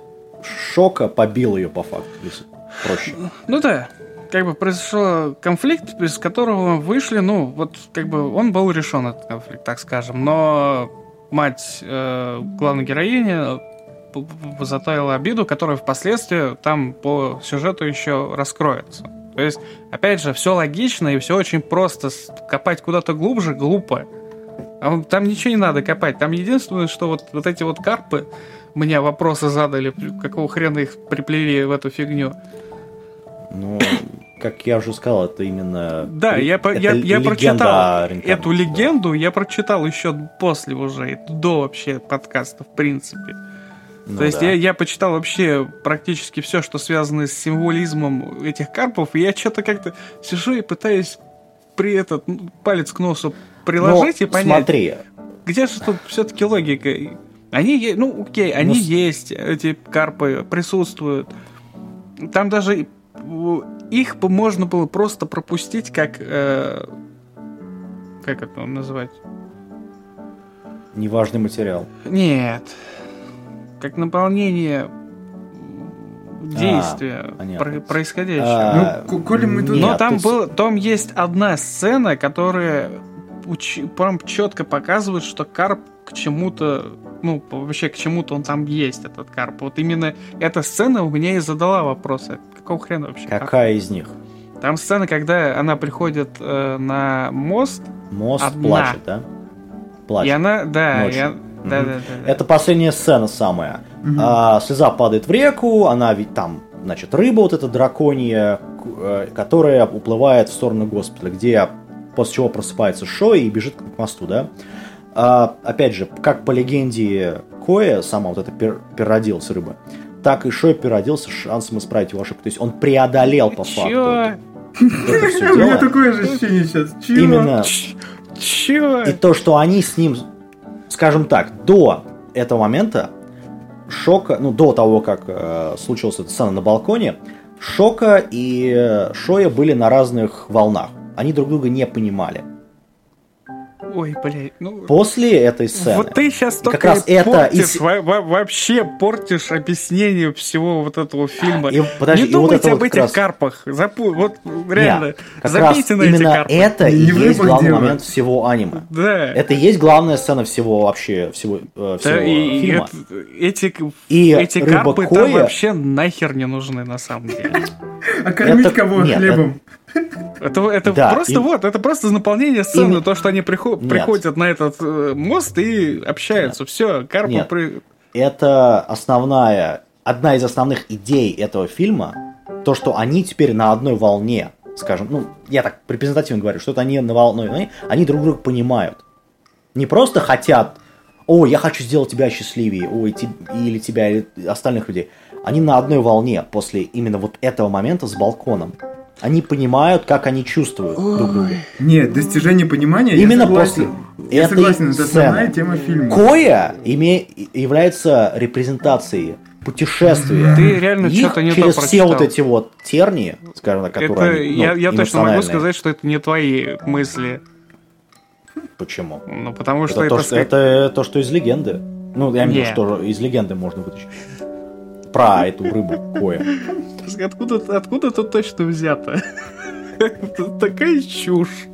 Шока побила ее по факту, если проще. Ну да, как бы произошел конфликт, из которого вышли, ну, вот как бы он был решен, этот конфликт, так скажем, но мать э, главной героини п- затаила обиду, которая впоследствии там по сюжету еще раскроется. То есть, опять же, все логично и все очень просто. Копать куда-то глубже глупо. А Там ничего не надо копать. Там единственное, что вот, вот эти вот карпы мне вопросы задали, какого хрена их приплели в эту фигню. Ну, как я уже сказал, это именно... Да, я, это я, я прочитал эту да. легенду, я прочитал еще после уже, до вообще подкаста, в принципе. Ну То есть да. я, я почитал вообще практически все, что связано с символизмом этих карпов, и я что-то как-то сижу и пытаюсь при этот ну, палец к носу приложить Ну, и понять, Смотри, где же тут все-таки логика. Они, ну окей, они с- есть, эти карпы присутствуют. Там даже их бы можно было просто пропустить как... э, как это называть? неважный материал. Нет. Как наполнение действия А, понятно. про- происходящего. А, Ну, ко- коли мы тут- Но там, был, там есть одна сцена, которая уч- прям четко показывает, что карп к чему-то, ну, вообще к чему-то он там есть, этот карп. Вот именно эта сцена у меня и задала вопрос, а какого хрена вообще карп? Какая из них? Там сцена, когда она приходит э, на мост, Мост Одна. плачет, да? и Плачет. она, да, Ночью. и она- Да, да, да, да. Это последняя сцена самая. Мгм. А, слеза падает в реку, она ведь там, значит, рыба вот эта драконья, э, которая уплывает в сторону госпиталя, где после чего просыпается Шо и бежит к мосту, да? А, опять же, как по легенде Коя, сама вот эта пер- переродилась рыба, так и Шо переродился с шансом исправить его ошибку. То есть он преодолел по факту [laughs] Чё? все У меня такое же ощущение сейчас. Чего? Именно Ч- Чё? и то, что они с ним, скажем так, до этого момента Шока, ну, до того, как э, случилась эта сцена на балконе, Шока и э, Шоя были на разных волнах. Они друг друга не понимали. Ой, блядь, ну... После этой сцены... Вот ты сейчас И только как раз и это портишь, и с- во- во- вообще портишь объяснение всего вот этого фильма. И, подожди, не и вот думайте это об вот этих раз- карпах. Запу... Вот реально, Нет, как забейте раз на эти именно карпы. это и Не есть главный момент всего аниме. Да. Это и есть главная сцена всего вообще, всего, э, всего Да, и, и фильма. это- эти, И эти карпы там Коя- вообще нахер не нужны на самом деле. [laughs] А кормить Это- кого нет, хлебом? Это, это Да, просто и- вот, это просто наполнение сцены, Именно- то, что они прихо- Нет. приходят на этот э, мост и общаются. Все, карпы Нет. при- это основная, одна из основных идей этого фильма, то, что они теперь на одной волне, скажем, ну, я так репрезентативно говорю, что это они на волне, волне, они друг друга понимают. Не просто хотят, о, я хочу сделать тебя счастливее, ой, ти- или тебя, или остальных людей. Они на одной волне после именно вот этого момента с балконом. Они понимают, как они чувствуют друг друга. Нет, достижение понимания, Именно я согласен. после Я этой согласен, это основная сцены. тема фильма. Коя име... является репрезентацией путешествия. Ты реально что-то не то через все вот эти вот тернии, скажем так, которые Это, они, ну, я, я точно могу сказать, что это не твои мысли. Почему? Ну, потому что Это, это, то, что, ска- это то, что из легенды. Ну, я имею в виду, что из легенды можно вытащить. Про эту рыбу Коя. Откуда, откуда это точно взято? Это такая чушь.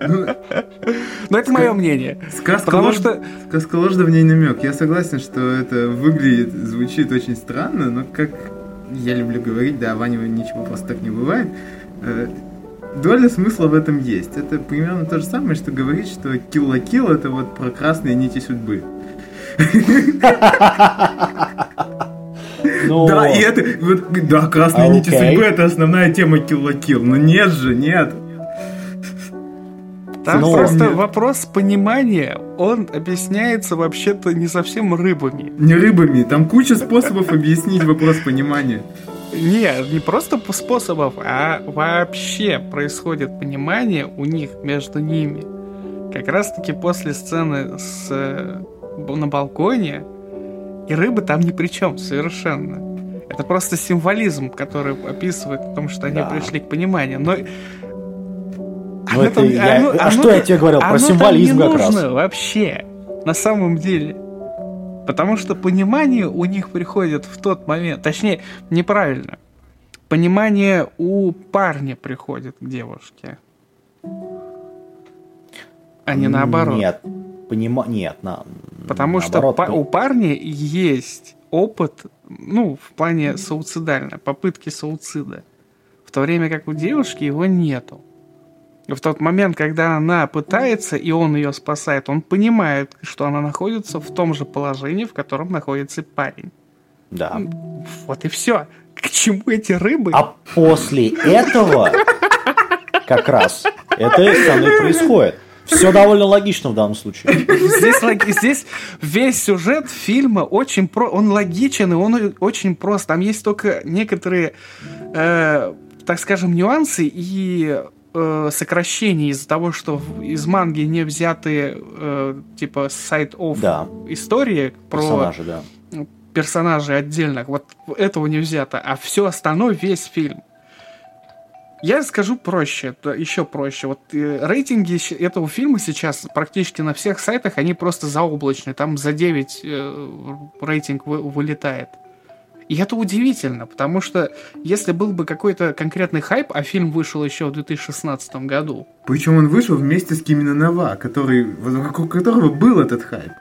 Но это мое мнение. Сказка, Потому лож... что сказка ложда в ней намек. Я согласен, что это выглядит, звучит очень странно, но как я люблю говорить, да, Ваня ничего просто так не бывает. э, Доля смысла в этом есть. Это примерно то же самое, что говорить, что Kill это вот про красные нити судьбы. [laughs] Ну, Да, и это, да, красные нити Окей. судьбы это основная тема Kill la Kill. Но нет же, нет. там Ну, просто нет. вопрос понимания, он объясняется вообще-то не совсем рыбами. Не рыбами, там куча способов объяснить вопрос понимания. Не, не просто по способов, а вообще происходит понимание у них между ними. Как раз таки после сцены с, э, на балконе, и рыбы там ни при чем совершенно. Это просто символизм, который описывает о том, что они Да. пришли к пониманию. Но Ну, оно это там- я- оно- а оно что там- я тебе говорил? Про оно там символизм не как раз. нужно вообще, на самом деле. Потому что понимание у них приходит в тот момент, точнее, неправильно. Понимание у парня приходит к девушке. А не наоборот. Нет, понима... Нет, на... Потому наоборот, что по- у парня есть опыт, ну, в плане суицидально, попытки суицида. В то время как у девушки его нету. И в тот момент, когда она пытается, и он ее спасает, он понимает, что она находится в том же положении, в котором находится парень. Да. Вот и все. К чему эти рыбы? А после этого как раз это со мной происходит. Все довольно логично в данном случае. Здесь, здесь весь сюжет фильма очень про, он логичен и он очень прост. Там есть только некоторые, э, так скажем, нюансы и э, сокращения из-за того, что из манги не взяты э, типа сайт оф Да, истории про персонажи, да. персонажей отдельных. Вот этого не взято, а все остальное весь фильм. Я скажу проще, еще проще. Вот э, рейтинги этого фильма сейчас практически на всех сайтах, они просто заоблачные. Там за 9 э, рейтинг вы- вылетает. И это удивительно, потому что если был бы какой-то конкретный хайп, а фильм вышел еще в 2016 году, Причем он вышел вместе с Кимино Нава, который, вокруг которого был этот хайп.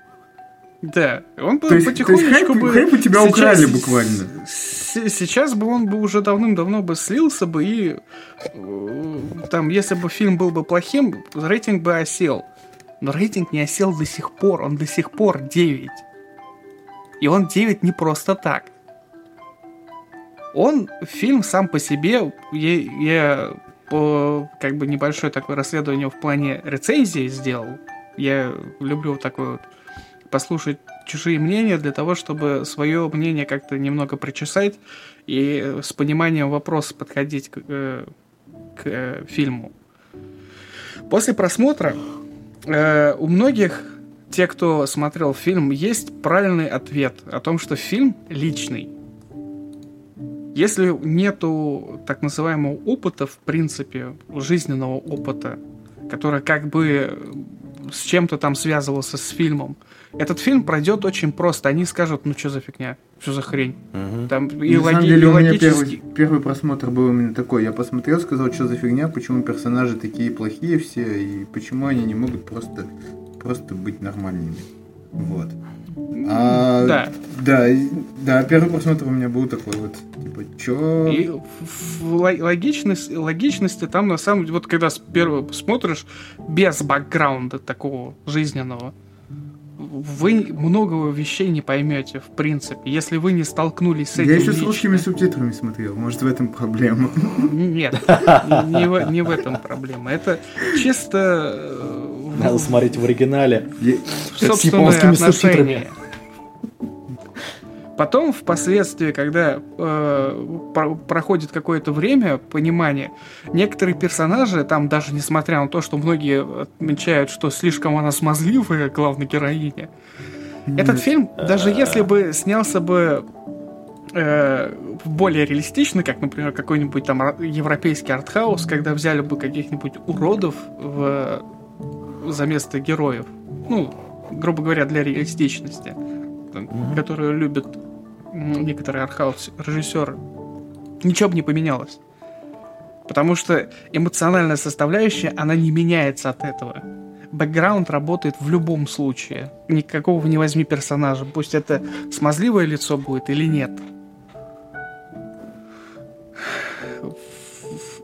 Да, он бы То есть, то есть потихонечку хайп, бы... хайп у тебя сейчас- украли буквально. Сейчас бы он бы уже давным-давно бы слился бы и э, там, если бы фильм был бы плохим, рейтинг бы осел. Но рейтинг не осел до сих пор, он до сих пор 9. И он 9 не просто так. Он, фильм сам по себе, я, я по, как бы небольшое такое расследование в плане рецензии сделал. Я люблю вот такое вот послушать чужие мнения для того, чтобы свое мнение как-то немного причесать и с пониманием вопроса подходить к, э, к, э, фильму. После просмотра э, у многих, те, кто смотрел фильм, есть правильный ответ о том, что фильм личный. Если нету так называемого опыта, в принципе, жизненного опыта, который как бы с чем-то там связывался с фильмом, этот фильм пройдет очень просто. Они скажут, ну что за фигня, что за хрень. Мгм. Там и, На самом логи- деле и у меня логически... первый, первый просмотр был именно такой. Я посмотрел, сказал, что за фигня, почему персонажи такие плохие все, и почему они не могут просто, просто быть нормальными. Вот. А, Да. Да, да, первый просмотр у меня был такой вот, типа, чё... И в, в ло- логичность, логичности там на самом деле, вот когда с первого смотришь без бэкграунда такого жизненного, вы много вещей не поймете, в принципе, если вы не столкнулись с этим Я еще с лично. русскими субтитрами смотрел, может в этом проблема. Нет, не в, не в этом проблема. Это чисто э, Надо смотреть в оригинале. Собственное японскими субтитрами. Потом, впоследствии, когда э, про- проходит какое-то время понимания, некоторые персонажи, там даже несмотря на то, что многие отмечают, что слишком она смазливая, главная героиня, этот фильм, даже если бы снялся бы э, более реалистично, как, например, какой-нибудь там европейский артхаус, когда взяли бы каких-нибудь уродов в, за место героев, ну, грубо говоря, для реалистичности, там, Мгм. которые любят некоторые артхаус режиссеры, ничего бы не поменялось. Потому что эмоциональная составляющая, она не меняется от этого. Бэкграунд работает в любом случае. Никакого не возьми персонажа, пусть это смазливое лицо будет или нет.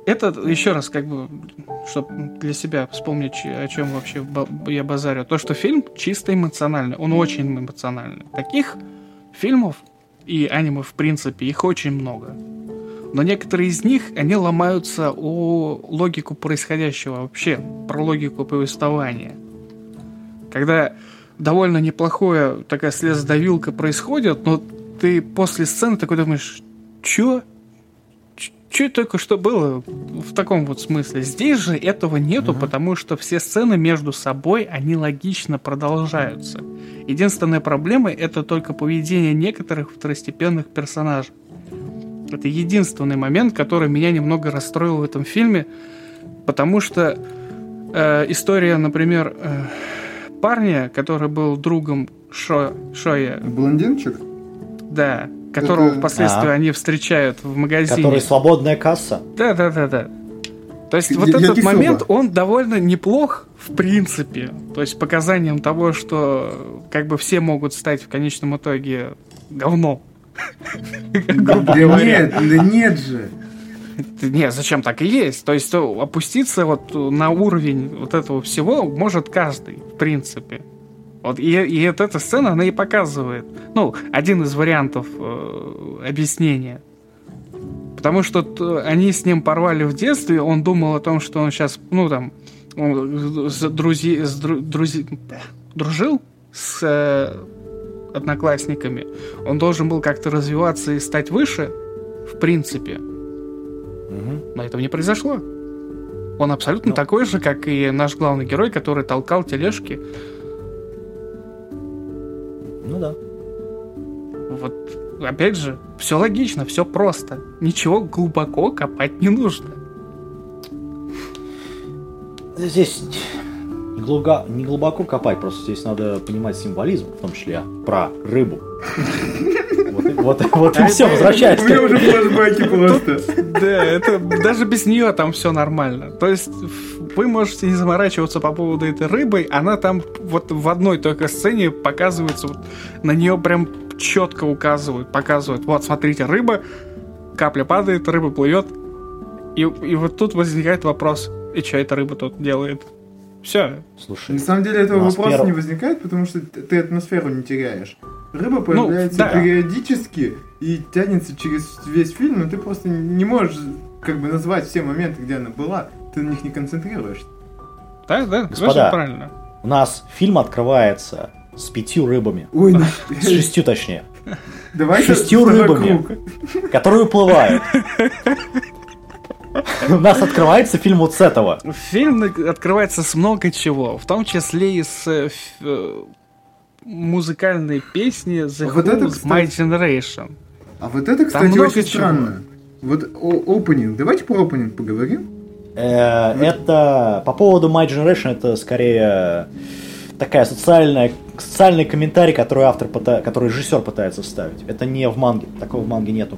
Это еще раз, как бы, чтобы для себя вспомнить, о чем вообще я базарю. То, что фильм чисто эмоциональный, он очень эмоциональный. Таких фильмов и аниме, в принципе, их очень много. Но некоторые из них, они ломаются о логику происходящего вообще, про логику повествования. Когда довольно неплохое такая слезодавилка происходит, но ты после сцены такой думаешь, чё? Что только что было в таком вот смысле? Здесь же этого нету, uh-huh. потому что все сцены между собой, они логично продолжаются. Единственная проблема это только поведение некоторых второстепенных персонажей. Это единственный момент, который меня немного расстроил в этом фильме, потому что э, история, например, э, парня, который был другом Шо, Шоя. Блондинчик? Да которого впоследствии а. они встречают в магазине. Который свободная касса. Да, да, да, да. То есть вот я, этот я момент, он довольно неплох в принципе. То есть показанием того, что как бы все могут стать в конечном итоге говном. Да нет, да нет же. Нет, зачем так и есть? То есть опуститься вот на уровень вот этого всего может каждый, в принципе. Вот и, и вот эта сцена, она и показывает, ну, один из вариантов э, объяснения. Потому что они с ним порвали в детстве, он думал о том, что он сейчас, ну, там, он с друзи, с дру, друзи, дружил с э, одноклассниками. Он должен был как-то развиваться и стать выше, в принципе. Угу. Но этого не произошло. Он абсолютно Но... такой же, как и наш главный герой, который толкал тележки ну да. Вот, опять же, все логично, все просто. Ничего глубоко копать не нужно. Здесь не, глубоко, не глубоко копать, просто здесь надо понимать символизм, в том числе про рыбу. Вот, вот, вот и все, возвращайся. У меня уже флешбеки [laughs] просто. Да, это даже без нее там все нормально. То есть вы можете не заморачиваться по поводу этой рыбы, она там вот в одной только сцене показывается, вот, на нее прям четко указывают, показывают. Вот, смотрите, рыба, капля падает, рыба плывет. И, и вот тут возникает вопрос, и что эта рыба тут делает? Все. Слушай. На самом деле этого вопроса первым... не возникает, потому что ты атмосферу не теряешь. Рыба ну, появляется ну, да. периодически и тянется через весь фильм, но ты просто не можешь как бы назвать все моменты, где она была. Ты на них не концентрируешься. Да, да, Господа, правильно. У нас фильм открывается с пятью рыбами. Ой, ну... С шестью точнее. Давай шестью рыбами, которые уплывают. У нас открывается фильм вот с этого. Фильм открывается с много чего, в том числе и с э, э, музыкальной песни The а вот это, кстати... My Generation. А вот это, кстати, очень чего. странно. Вот опенинг. Давайте про опенинг поговорим. Э, это по поводу My Generation это скорее такая социальная социальный комментарий, который автор, который режиссер пытается вставить. Это не в манге, такого в манге нету.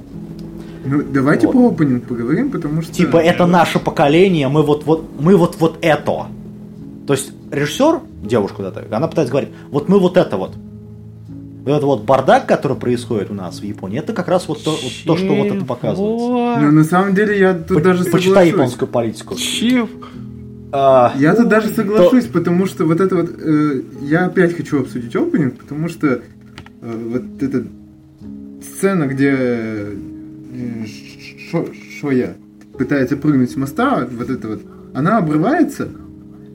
Ну, давайте вот. про опенинг поговорим, потому что... Типа, это наше поколение, мы вот, вот, мы вот, вот это. То есть, режиссер, девушка эта, она пытается говорить, вот мы вот это вот. Вот этот вот бардак, который происходит у нас в Японии, это как раз вот то, вот то что вот это показывается. Ну, на самом деле, я тут По- даже соглашусь. Почитай японскую политику. Чив. А, я тут даже соглашусь, то... потому что вот это вот... Э, я опять хочу обсудить опенинг, потому что э, вот эта сцена, где Шоя пытается прыгнуть с моста, вот это вот, она обрывается,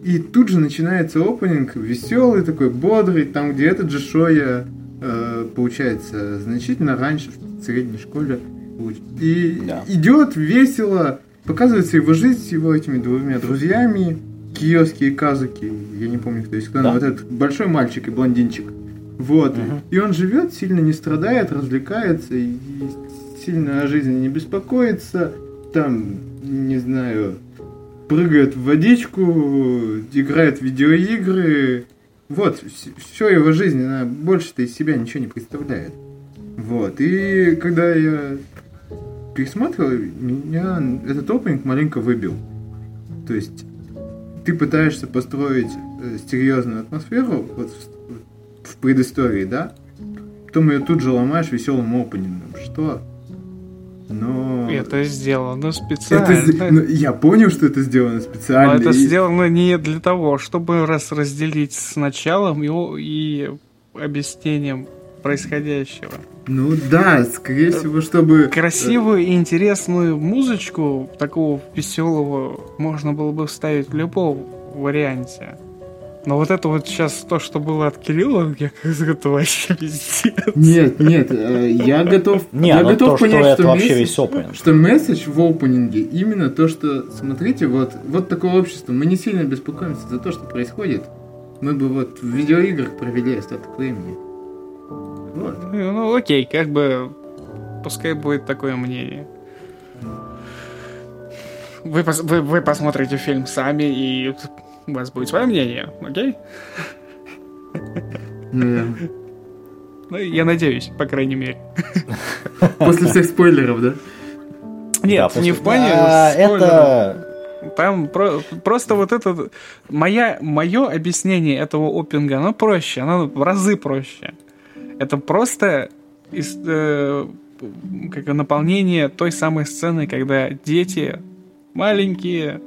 и тут же начинается опенинг, веселый такой, бодрый, там, где этот же Шоя, э, получается, значительно раньше в средней школе. И да. идет весело, показывается его жизнь с его этими двумя друзьями, Киоски и Казуки, я не помню, кто есть кто, да. но вот этот большой мальчик и блондинчик. Вот. Угу. И он живет, сильно не страдает, развлекается, и сильно о жизни не беспокоится, там, не знаю, прыгает в водичку, играет в видеоигры. Вот, все его жизнь, она больше-то из себя ничего не представляет. Вот. И когда я пересматривал, меня этот опенинг маленько выбил. То есть ты пытаешься построить э, серьезную атмосферу вот в, в предыстории, да? Потом ее тут же ломаешь веселым опенингом. Что? Но... Это сделано специально. Это, ну, я понял, что это сделано специально. Но это и... сделано не для того, чтобы раз разделить с началом и, и объяснением происходящего. Ну да, скорее всего, чтобы... Красивую и интересную музычку, такого веселого, можно было бы вставить в любом варианте. Но вот это вот сейчас то, что было от Кирилла, я это вообще пиздец. Нет, нет, э, я готов, Не, я ну готов то, понять, что, что, это вообще месседж, весь что месседж в опенинге именно то, что, смотрите, вот, вот такое общество, мы не сильно беспокоимся за то, что происходит. Мы бы вот в видеоиграх провели остаток времени. Вот. Ну, ну окей, как бы пускай будет такое мнение. Вы, вы, вы посмотрите фильм сами, и у вас будет свое мнение, окей? Наверное. Ну, я надеюсь, по крайней мере. После всех спойлеров, да? Нет, Да, не в плане А, спойлеров. это... Там про- просто вот это... Моя, мое объяснение этого опинга, оно проще, оно в разы проще. Это просто из- э, как наполнение той самой сцены, когда дети маленькие,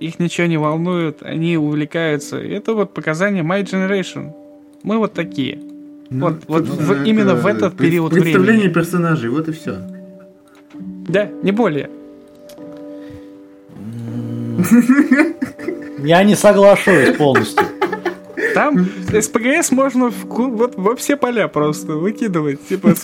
их ничего не волнует, они увлекаются. Это вот показание My Generation. Мы вот такие. Ну, Вот- вот тут, в- именно в этот пред- период Представление времени. персонажей, вот и все. Да, не более. Я не соглашусь полностью. Там СПГС можно в, вот, во все поля просто выкидывать. Типа,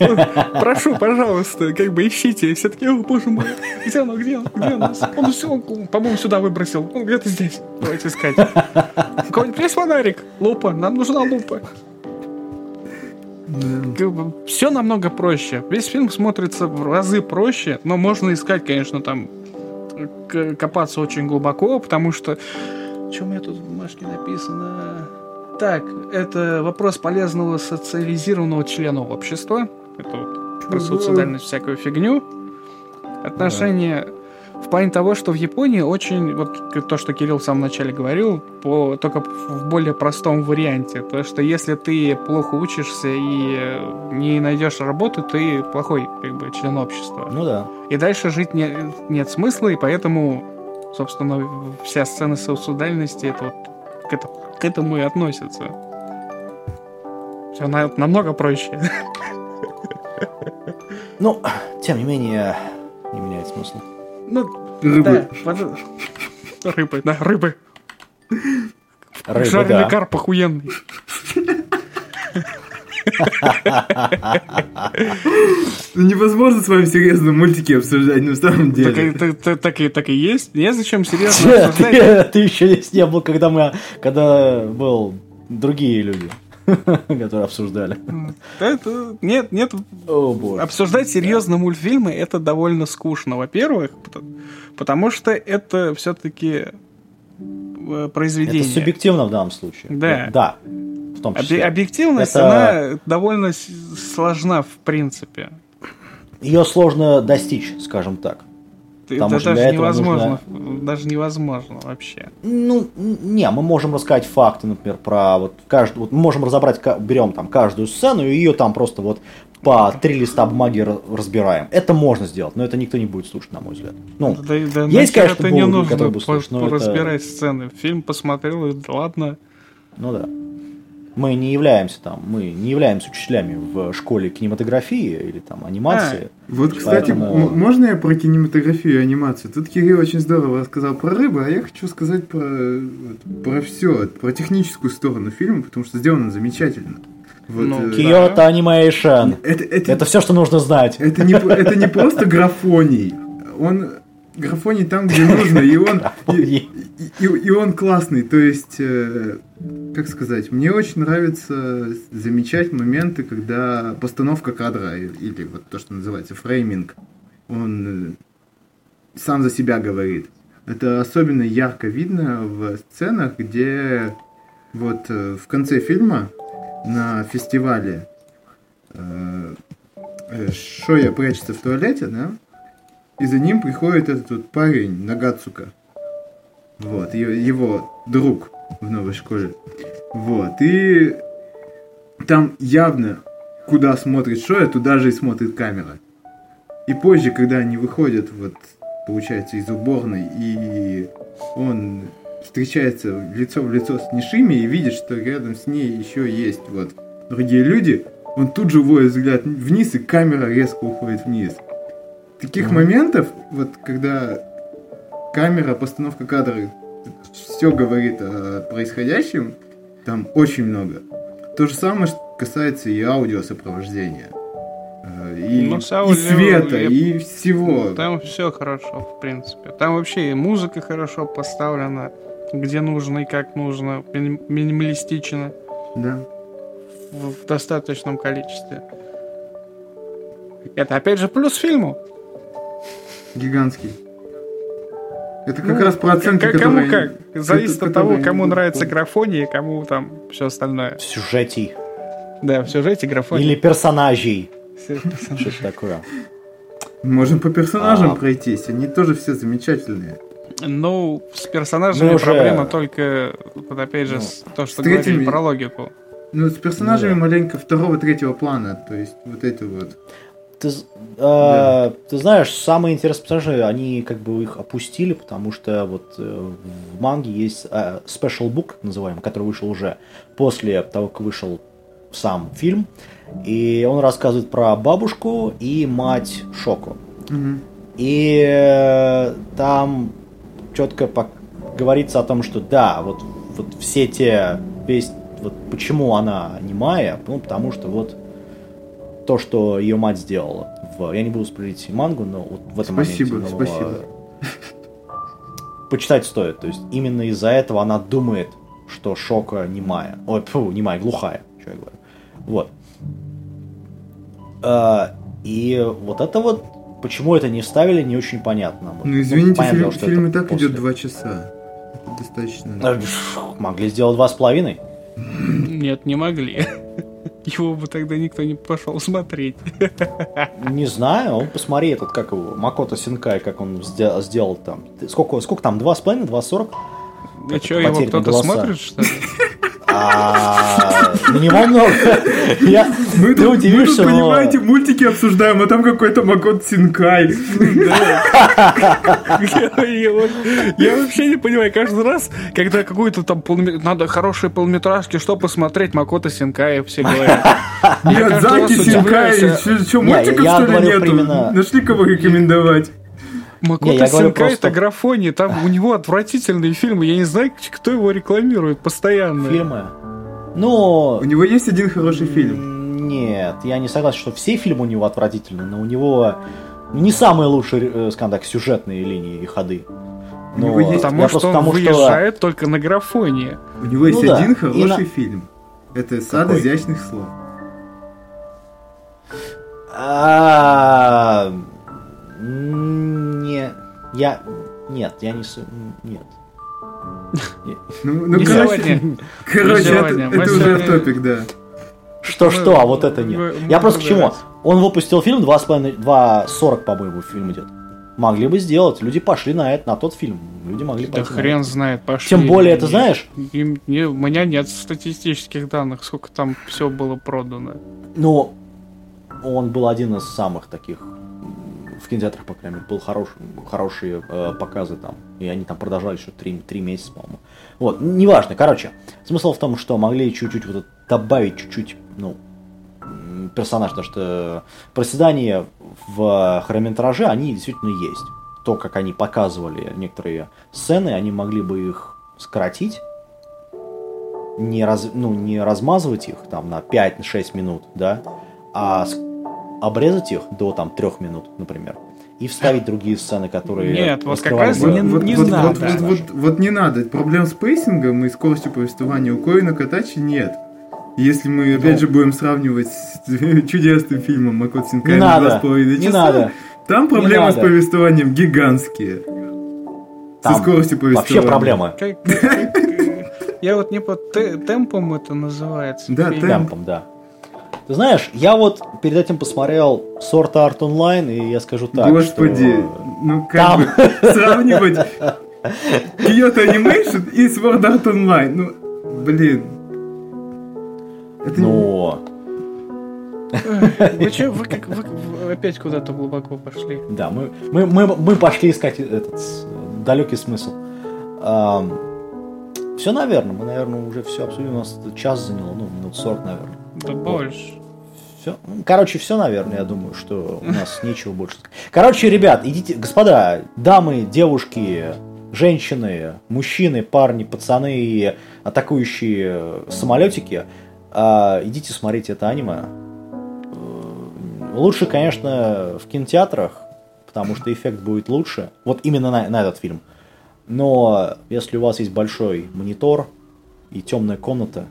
прошу, пожалуйста, как бы ищите. И все таки о, боже мой, где оно, где оно, где оно? Он все, по-моему, сюда выбросил. Он где-то здесь. Давайте искать. У кого-нибудь есть фонарик? Лупа, нам нужна лупа. Все намного проще. Весь фильм смотрится в разы проще, но можно искать, конечно, там копаться очень глубоко, потому что... У меня тут в бумажке написано? Так, это вопрос полезного социализированного члена общества. Это вот про Чего? социальность всякую фигню. Отношения в плане того, что в Японии очень, вот то, что Кирилл в самом начале говорил, по, только в более простом варианте. То, что если ты плохо учишься и не найдешь работу, ты плохой как бы член общества. Ну да. И дальше жить не- нет смысла, и поэтому, собственно, вся сцена социальности это вот это- к этому и относится. Все намного проще. Ну, тем не менее, не меняет смысл. Ну, Рыбы. да, под- Рыбы, да, рыбы. Рыба, Жареный да. карп охуенный. Ну, невозможно с вами серьезно мультики обсуждать, на самом Так, и- деле. так- и, так и есть. Не зачем серьезно обсуждать. ты еще здесь не был, когда мы, когда был другие люди, [laughs] которые обсуждали. Это, нет, нет, боже. Обсуждать серьезно мультфильмы это довольно скучно, во-первых, пото- потому что это все-таки произведение. Это субъективно в данном случае. Да. Да. Том числе. объективность, Это- она довольно сложна в принципе. Ее сложно достичь, скажем так. Потому что для даже невозможно, даже невозможно вообще. Ну, не, мы можем рассказать факты, например, про вот каждую, вот мы можем разобрать, берем там каждую сцену и ее там просто вот по три листа бумаги ра- разбираем. Это можно сделать, но это никто не будет слушать, на мой взгляд. Ну, Да, да есть, конечно, это не нужно которые будут слушать, но это- разбирать сцены. Фильм посмотрел, и да ладно. ну да. Мы не являемся там, мы не являемся учителями в школе кинематографии или там анимации. Вот, кстати, Поэтому- можно я про кинематографию и анимацию? Тут Кирилл очень здорово рассказал про рыбы, а я хочу сказать про, вот, про все, про техническую сторону фильма, потому что сделано замечательно. Вот, Ну, э, Kyoto Animation. это, это, Это все, что нужно знать. это, не, это не просто графоний. Он графоний там, где нужно, и он, [laughs] и, и, и он классный. То есть, э, как сказать, мне очень нравится замечать моменты, когда постановка кадра или вот то, что называется фрейминг, он э, сам за себя говорит. Это особенно ярко видно в сценах, где вот э, в конце фильма на фестивале э, э, Шоя прячется в туалете, да? И за ним приходит этот вот парень, Нагацука. Вот, его друг в новой школе. Вот, и там явно, куда смотрит Шоя, туда же и смотрит камера. И позже, когда они выходят, вот, получается, из уборной, и он встречается лицо в лицо с Нишими и видит, что рядом с ней еще есть вот другие люди, он тут же уводит взгляд вниз, и камера резко уходит вниз. Таких Мгм. моментов, вот когда камера, постановка кадра все говорит о происходящем, там очень много. То же самое что касается и аудиосопровождения. Э, И, Ну, с и аудио света, я- и всего. Там все хорошо, в принципе. Там вообще и музыка хорошо поставлена, где нужно и как нужно, мини- минималистично, Да. в, в достаточном количестве. Это опять же плюс фильму. Гигантский. Это как Ну, раз про оценки, к- кому которые... как. Зависит это- от того, кому нравится графония, кому там все остальное. В сюжете. Да, в сюжете графония. Или персонажей. [laughs] Что-то такое. Можем по персонажам А. пройтись, они тоже все замечательные. Ну, с персонажами Мы уже- проблема только, вот опять же, Ну, с- то, что с третьими- говорили про логику. Ну, с персонажами Ну да. маленько второго-третьего плана, то есть вот это вот. Ты, э, ты знаешь, самые интересные персонажи, они как бы их опустили, потому что вот э, в манге есть э, special book, называемый, который вышел уже после того, как вышел сам фильм. И он рассказывает про бабушку и мать Шоко. Мгм. И э, там четко говорится о том, что да, вот, вот все те, весь, вот почему она немая, ну, потому что вот то, что ее мать сделала. В, я не буду спойлерить мангу, но вот в этом Спасибо, моменте, спасибо. э, почитать стоит. То есть именно из-за этого она думает, что Шока немая. Ой, фу, немая, глухая, что я говорю. Вот. Э, И вот это вот, почему это не вставили, не очень понятно. Вот. Ну, извините, понятно, фильм, что фильм это и так после. идет два часа. Это достаточно. Э, Могли сделать два с половиной. Нет, не могли. Его бы тогда никто не пошел смотреть. Не знаю, он посмотри этот, как его, Макото Синкай, как он сде- сделал там. Сколько, сколько там, два с половиной, два сорок? А Это что, его кто-то голоса. смотрит, что ли? А, На него много. Я- Мы Ты тут, мы тут, удивишься, понимаете, мультики обсуждаем, а там какой-то Макот Синкай. Я вообще не понимаю, каждый раз, когда какую-то там надо хорошие полметражки, что посмотреть, Макото Синкаев все говорят. Миядзаки, Синкай, что, мультиков что ли нету? Нашли кого рекомендовать? Не, Макото говорю Синкай просто- это графония, там у него отвратительные фильмы, я не знаю, кто его рекламирует постоянно. Фильмы. Ну, У него есть один хороший фильм. Нет, я не согласен, что все фильмы у него отвратительные, но у него не самые лучшие, э, скажем так, сюжетные линии и ходы. У Но него есть- я Потому что он потому, что- выезжает только на графоне. У него есть Ну да, один и хороший на- фильм. Это «Сад Какой? изящных слов». А, Не, я, нет, я не, нет. [laughs] Ну, ну Не короче, сегодня. короче, это, сегодня. Мы это уже сегодня- топик, да. Что, Мы- что, а вот это нет. мы- Я мы просто к чему? Он выпустил фильм 2,5, 2,40, по-моему, фильм идет. Могли бы сделать. Люди пошли на это, на тот фильм. Люди могли Да пойти на хрен это. знает, пошли. Тем более, ты Не- знаешь, им- не- у меня нет статистических данных, сколько там все было продано. ну, он был один из самых таких в кинотеатрах, по крайней мере, был хорош, хорошие э, показы там. И они там продолжались еще три, три месяца, по-моему. Вот, неважно. Короче, смысл в том, что могли чуть-чуть вот добавить чуть-чуть, ну, персонаж, потому что проседания в хронометраже, они действительно есть. То, как они показывали некоторые сцены, они могли бы их сократить, не, раз, ну, не размазывать их там на 5-6 минут, да, а обрезать их до там 3 минут, например, и вставить другие сцены, которые... Нет, вот как раз не- вот, не вот, надо. Вот, вот, вот, вот не надо. Проблем с pacing ом и скоростью повествования у Коэ но Катачи нет. Если мы опять Ну. же будем сравнивать с [laughs] чудесным фильмом Макото Синкай Не на два с половиной не часа, надо. там проблемы с надо. повествованием гигантские. Там со скоростью повествования. Вообще как- Я вот не по те- темпом это называется. Да. Темпом, да. Ты знаешь, я вот перед этим посмотрел Sword Art Online, и я скажу так, Господи, что... ну как Там. бы сравнивать Kyoto Animation и Sword Art Online. Ну, блин. Это не- Ну, Вы че, вы как вы, вы опять куда-то глубоко пошли? да, мы, мы, мы, мы пошли искать этот далекий смысл. все, наверное, мы, наверное, уже все обсудили. У нас час заняло, ну, минут 40, наверное. Да больше. Все. Короче, все, наверное, я думаю, что у нас [laughs] нечего больше. Короче, ребят, идите, господа, дамы, девушки, женщины, мужчины, парни, пацаны и атакующие самолетики, а, идите смотреть это аниме. Лучше, конечно, в кинотеатрах, потому что эффект будет лучше. Вот именно на, на этот фильм. Но если у вас есть большой монитор и темная комната,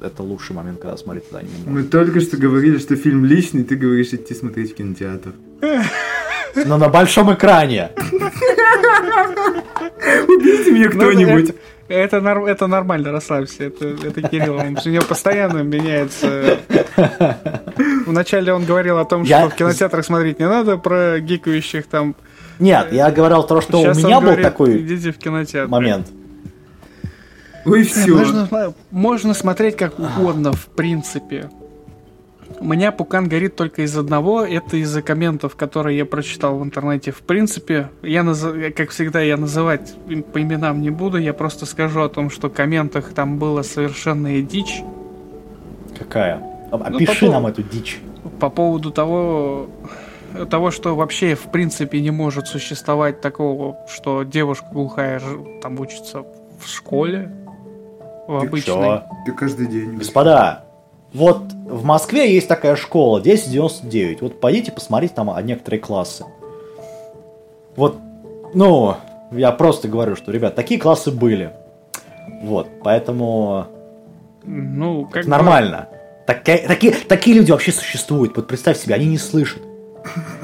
это лучший момент, когда смотреть это аниме. Мы только что говорили, что фильм личный, ты говоришь идти смотреть в кинотеатр. Но на большом экране. Убейте меня кто-нибудь. Ну, это, это, это нормально, расслабься. Это, это Кирилл. Он, у него постоянно меняется. Вначале он говорил о том, Я- что в кинотеатрах смотреть не надо, про гикающих там. Нет, я говорил то, что Сейчас у меня был говорит, такой Идите в кинотеатр. момент. Ой, все. Можно, можно смотреть как угодно, в принципе. У меня пукан горит только из одного, это из-за комментов, которые я прочитал в интернете. В принципе, я, наз- как всегда, я называть по именам не буду, я просто скажу о том, что в комментах там было совершенная дичь Какая? Ну, Опиши по нам эту дичь. по поводу того, того, что вообще в принципе не может существовать такого, что девушка глухая там учится в школе, в обычной. чё? Ты каждый день. Господа, вот в Москве есть такая школа 1099. Вот пойдите посмотрите там а, некоторые классы. Вот, ну, я просто говорю, что, ребят, такие классы были. Вот, поэтому Ну, как это бы- нормально. Такие, такие, такие люди вообще существуют. Вот представь себе, они не слышат.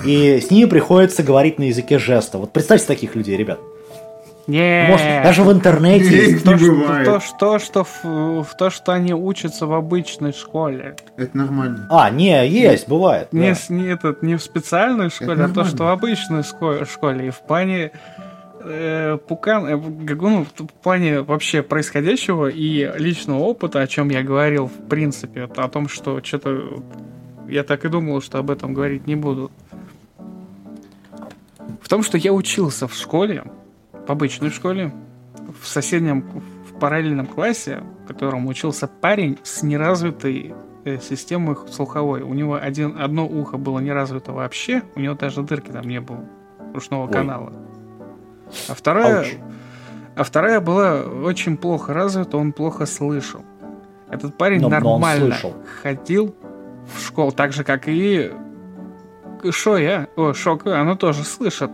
И с ними приходится говорить на языке жеста. Вот представьте таких людей, ребят. Не. Может, даже в интернете Не. есть. то, не что, бывает. то, что, что в, в то, что они учатся в обычной школе. Это нормально. А, не, есть, бывает. Не, да. не, этот, не в специальной школе, а то, что в обычной школе. И в плане э, Пукан, э, как, ну, в плане вообще происходящего и личного опыта, о чем я говорил, в принципе, это о том, что что-то я так и думал, что об этом говорить не буду. В том, что я учился в школе, в обычной школе, в соседнем, в параллельном классе, в котором учился парень с неразвитой э, системой слуховой. У него один, одно ухо было не развито вообще, у него даже дырки там не было, ушного Ой. канала. А вторая, Ауч. а вторая была очень плохо развита, он плохо слышал. Этот парень Но- но нормально слышал. ходил в школу, так же, как и Шоя, о, Шока, она тоже слышит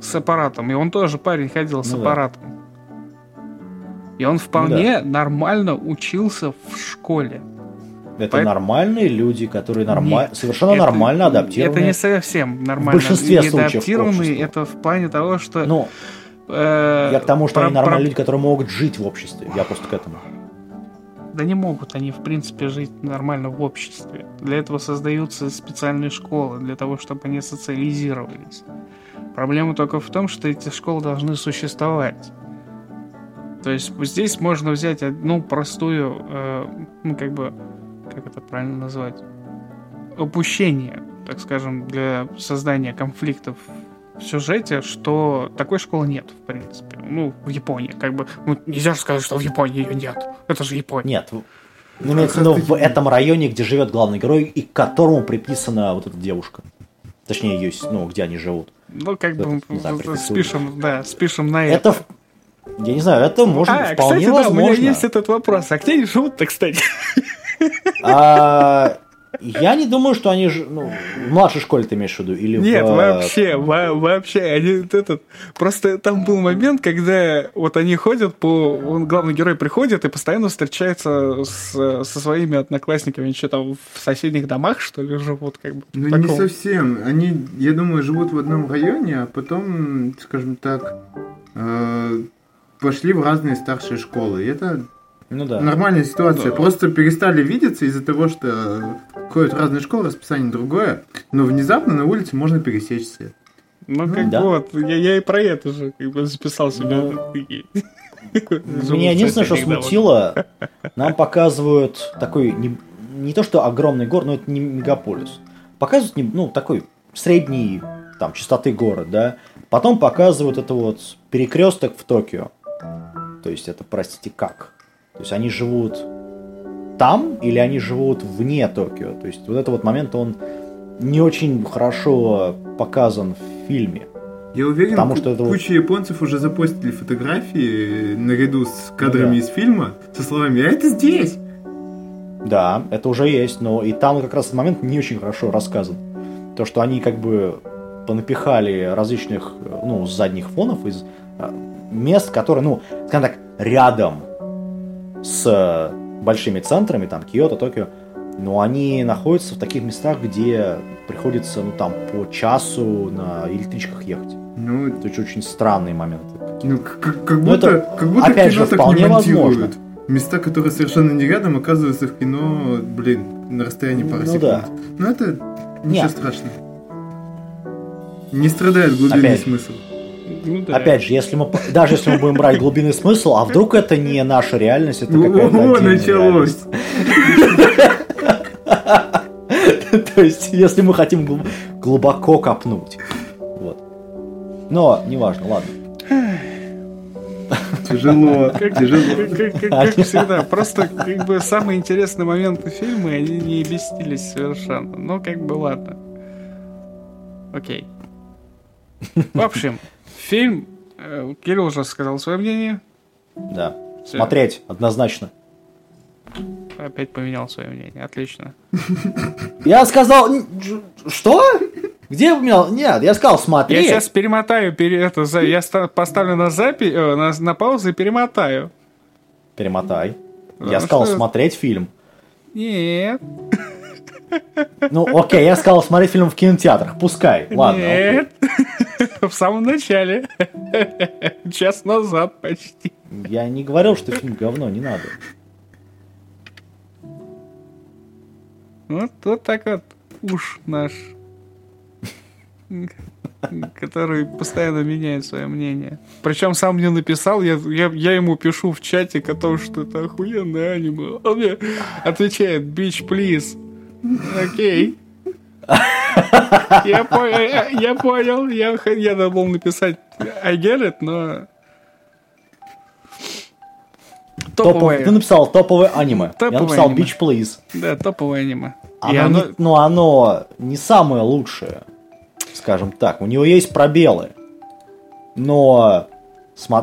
с аппаратом, и он тоже парень ходил с Ну да. аппаратом. И он вполне нормально учился в школе. Это Поэт- нормальные люди, которые нормально, Нет, совершенно это- нормально Это адаптированы. не совсем нормально. большинстве Не случаев адаптированные, это в плане того, что... Ну, э, я к тому, что про- они нормальные про- люди, которые могут жить в обществе. Я просто к этому. Да не могут они, в принципе, жить нормально в обществе. Для этого создаются специальные школы, для того, чтобы они социализировались. Проблема только в том, что эти школы должны существовать. То есть здесь можно взять одну простую, э, ну как бы, как это правильно назвать, опущение, так скажем, для создания конфликтов в сюжете, что такой школы нет, в принципе. Ну, в Японии, как бы, ну, нельзя же сказать, что в Японии ее нет. Это же Япония. Нет. в- Имеется в в этом районе, где живет главный герой, и к которому приписана вот эта девушка. Точнее, ее, ну, где они живут. Ну, как бы спишем, да, спишем на это. Я не знаю, это может а, вполне кстати, да, у меня возможно. есть этот вопрос. А где они живут-то, кстати? А, я не думаю, что они ж- ну, в младшей школе ты имеешь в виду или Нет, в, вообще, во- вообще, они вот этот... Просто там был момент, когда вот они ходят по... Он, главный герой приходит и постоянно встречается с, со своими одноклассниками. Они что там в соседних домах, что ли, живут, как бы? Ну, не совсем. Они, я думаю, живут в одном районе, а потом, скажем так, э, пошли в разные старшие школы. И это Ну да. Нормальная ситуация. Да. Просто перестали видеться из-за того, что ходят в разные школы, расписание другое, но внезапно на улице можно пересечься. Ну, как Да. вот, я, я и про это же как бы записал себе. Ну. Меня единственное, что смутило, нам показывают такой, не, не то что огромный город, но это не мегаполис. Показывают, не- ну, такой средний, там, частоты город, да. Потом показывают это вот перекресток в Токио. То есть это, простите, как? То есть они живут там или они живут вне Токио? То есть вот этот вот момент, он не очень хорошо показан в фильме. Я уверен, Потому что это вот- куча японцев уже запостили фотографии наряду с кадрами да. из фильма со словами «А это здесь!» Да, это уже есть, но и там как раз этот момент не очень хорошо рассказан. То, что они как бы понапихали различных, э, ну, задних фонов из э, мест, которые, ну, скажем так, рядом с э, большими центрами, там, Киото, Токио, но они находятся в таких местах, где приходится, ну, там, по часу на электричках ехать. Ну, Это очень, странные моменты. ну как, как Ну, будто, это, как будто опять кино же, так вполне не монтируют. возможно. Места, которые совершенно не рядом, оказываются в кино, блин, на расстоянии пары Ну секунд. да. Но это ничего Нет. страшного. Не страдает глубинный Опять. смысл. Ну да. Опять же, если мы, даже если мы будем брать глубинный смысл, а вдруг это не наша реальность, это какая-то О, началось! [laughs] То есть, если мы хотим глуб- глубоко копнуть. Вот. Но, неважно, ладно. Тяжело, Как, тяжело. как- как- как всегда, просто как бы самые интересные моменты фильма, они не объяснились совершенно. Ну, как бы ладно. Окей. В общем, фильм, э, Кирилл уже сказал свое мнение. Да. Всё. Смотреть, однозначно. Опять поменял свое мнение. Отлично. [laughs] Я сказал... Что? Где у меня... Нет, я сказал Я смотреть. сейчас перемотаю, пере, это, за, я ста- поставлю на запись, на, на паузу и перемотаю. Перемотай. Потому Я сказал что- смотреть фильм. Нет, Ну, окей, я сказал смотреть фильм в кинотеатрах. Пускай. Ладно. окей. В самом начале. [laughs] Час назад почти. Я не говорил, что фильм говно, не надо. Вот, вот так вот уж наш, который постоянно меняет свое мнение. Причем сам мне написал, я, я, я ему пишу в чатик о том, что это охуенное аниме. Он мне отвечает, bitch, please. Окей. Я понял, я, я понял, я, я думал написать I get it, но... Топовое, Ты написал топовое аниме. Я Топовое написал аниме. Beach Please. да, топовое аниме. Оно И оно- не- но оно не самое лучшее, скажем так. У него есть пробелы. Но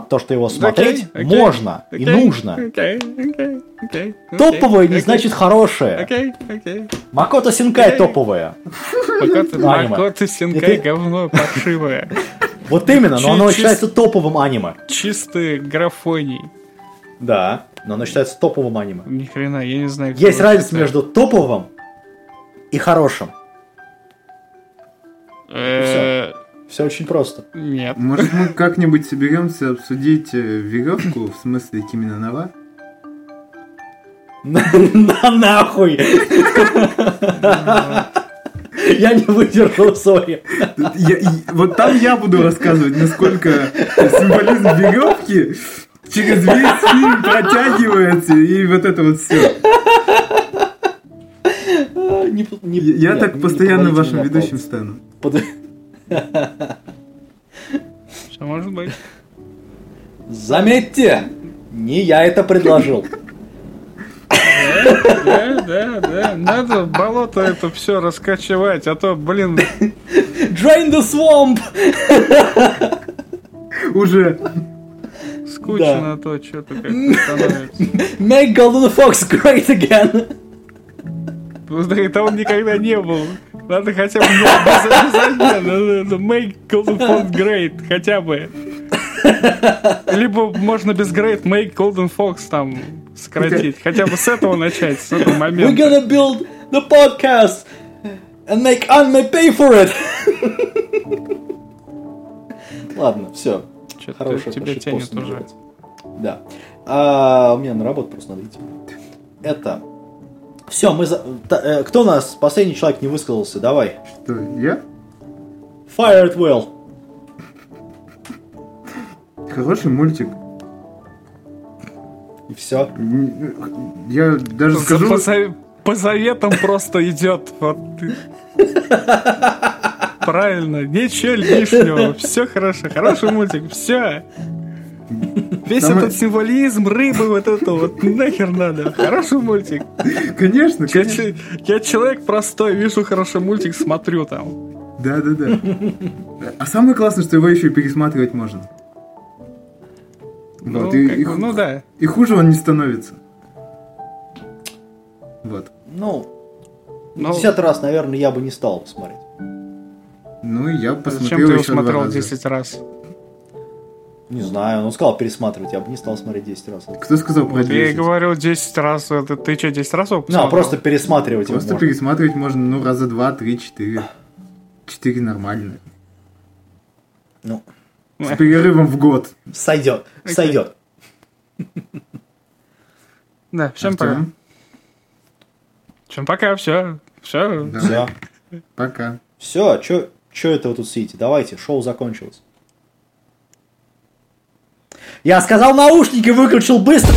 то, что его смотреть, Окей, окей, можно и окей, нужно. Окей, окей, окей. Топовое не окей, значит хорошее. Окей, окей. Макото Синкай Окей. топовое. Макото, Синкай говно паршивое. Вот именно, но оно считается топовым аниме. Чистый графоний. Да, но оно считается топовым аниме. Ни хрена, я не знаю. Есть разница между топовым и хорошим. Все очень просто. Нет. Может, мы как-нибудь соберемся обсудить э, веревку, в смысле Кимина Нава? На на нахуй! Я не выдержал, сори. Я- вот там я буду рассказывать, насколько символизм веревки через весь фильм протягивается, и вот это вот все. Не- не- Я нет, так не постоянно вашим ведущим стану. Под- Все может быть. Заметьте, не я это предложил. Да, да, да. Надо болото это все раскачивать, а то, блин, Drain the swamp! Уже. скучно то, что-то как-то становится. Make Golden Fox great again! Ну, это он никогда не был. Надо хотя бы обязательно надо make Golden Fox great, хотя бы. Либо можно без great make Golden Fox там сократить. Хотя бы с этого начать, с этого We're момента. gonna build the podcast and make anime pay for it! Ладно, все. Хорошая тебя тянет уже. Да. А, у меня на работу просто надо идти. Это. Все, мы за... та- э, Кто у нас? Последний человек не высказался. Давай. Что, я? Fire at will. Хороший мультик. И все. Я даже За- скажу... По, за- по заветам просто идет. Вот. Правильно, ничего лишнего, все хорошо, хороший мультик, все. Весь Самое- этот символизм, рыбы, вот это вот, нахер надо. Хороший мультик. Конечно, Я, конечно. я человек простой, вижу хороший мультик, смотрю там. Да, да, да. А самое классное, что его еще и пересматривать можно. Ну, Вот, и, как и ну да. и хуже он не становится. Вот. Ну, Ну, десятый раз, наверное, я бы не стал смотреть. Ну, и я зачем посмотрел ты его еще два смотрел раза. 10 раз? Не знаю, он сказал пересматривать, я бы не стал смотреть 10 раз. Кто сказал про Вот я и 10? говорю 10 раз. Это ты что, 10 раз его Ну, а посмотрел? просто пересматривать его Просто можно. пересматривать можно, ну, раза два, три, четыре. Четыре нормально. Ну, С перерывом в год. сойдет, Окей. сойдет. Да, всем пока. Артём, Всем пока, все. Все. да, Все. Пока. Все, что это вы тут сидите? Давайте, шоу закончилось. Я сказал, наушники выключил быстро!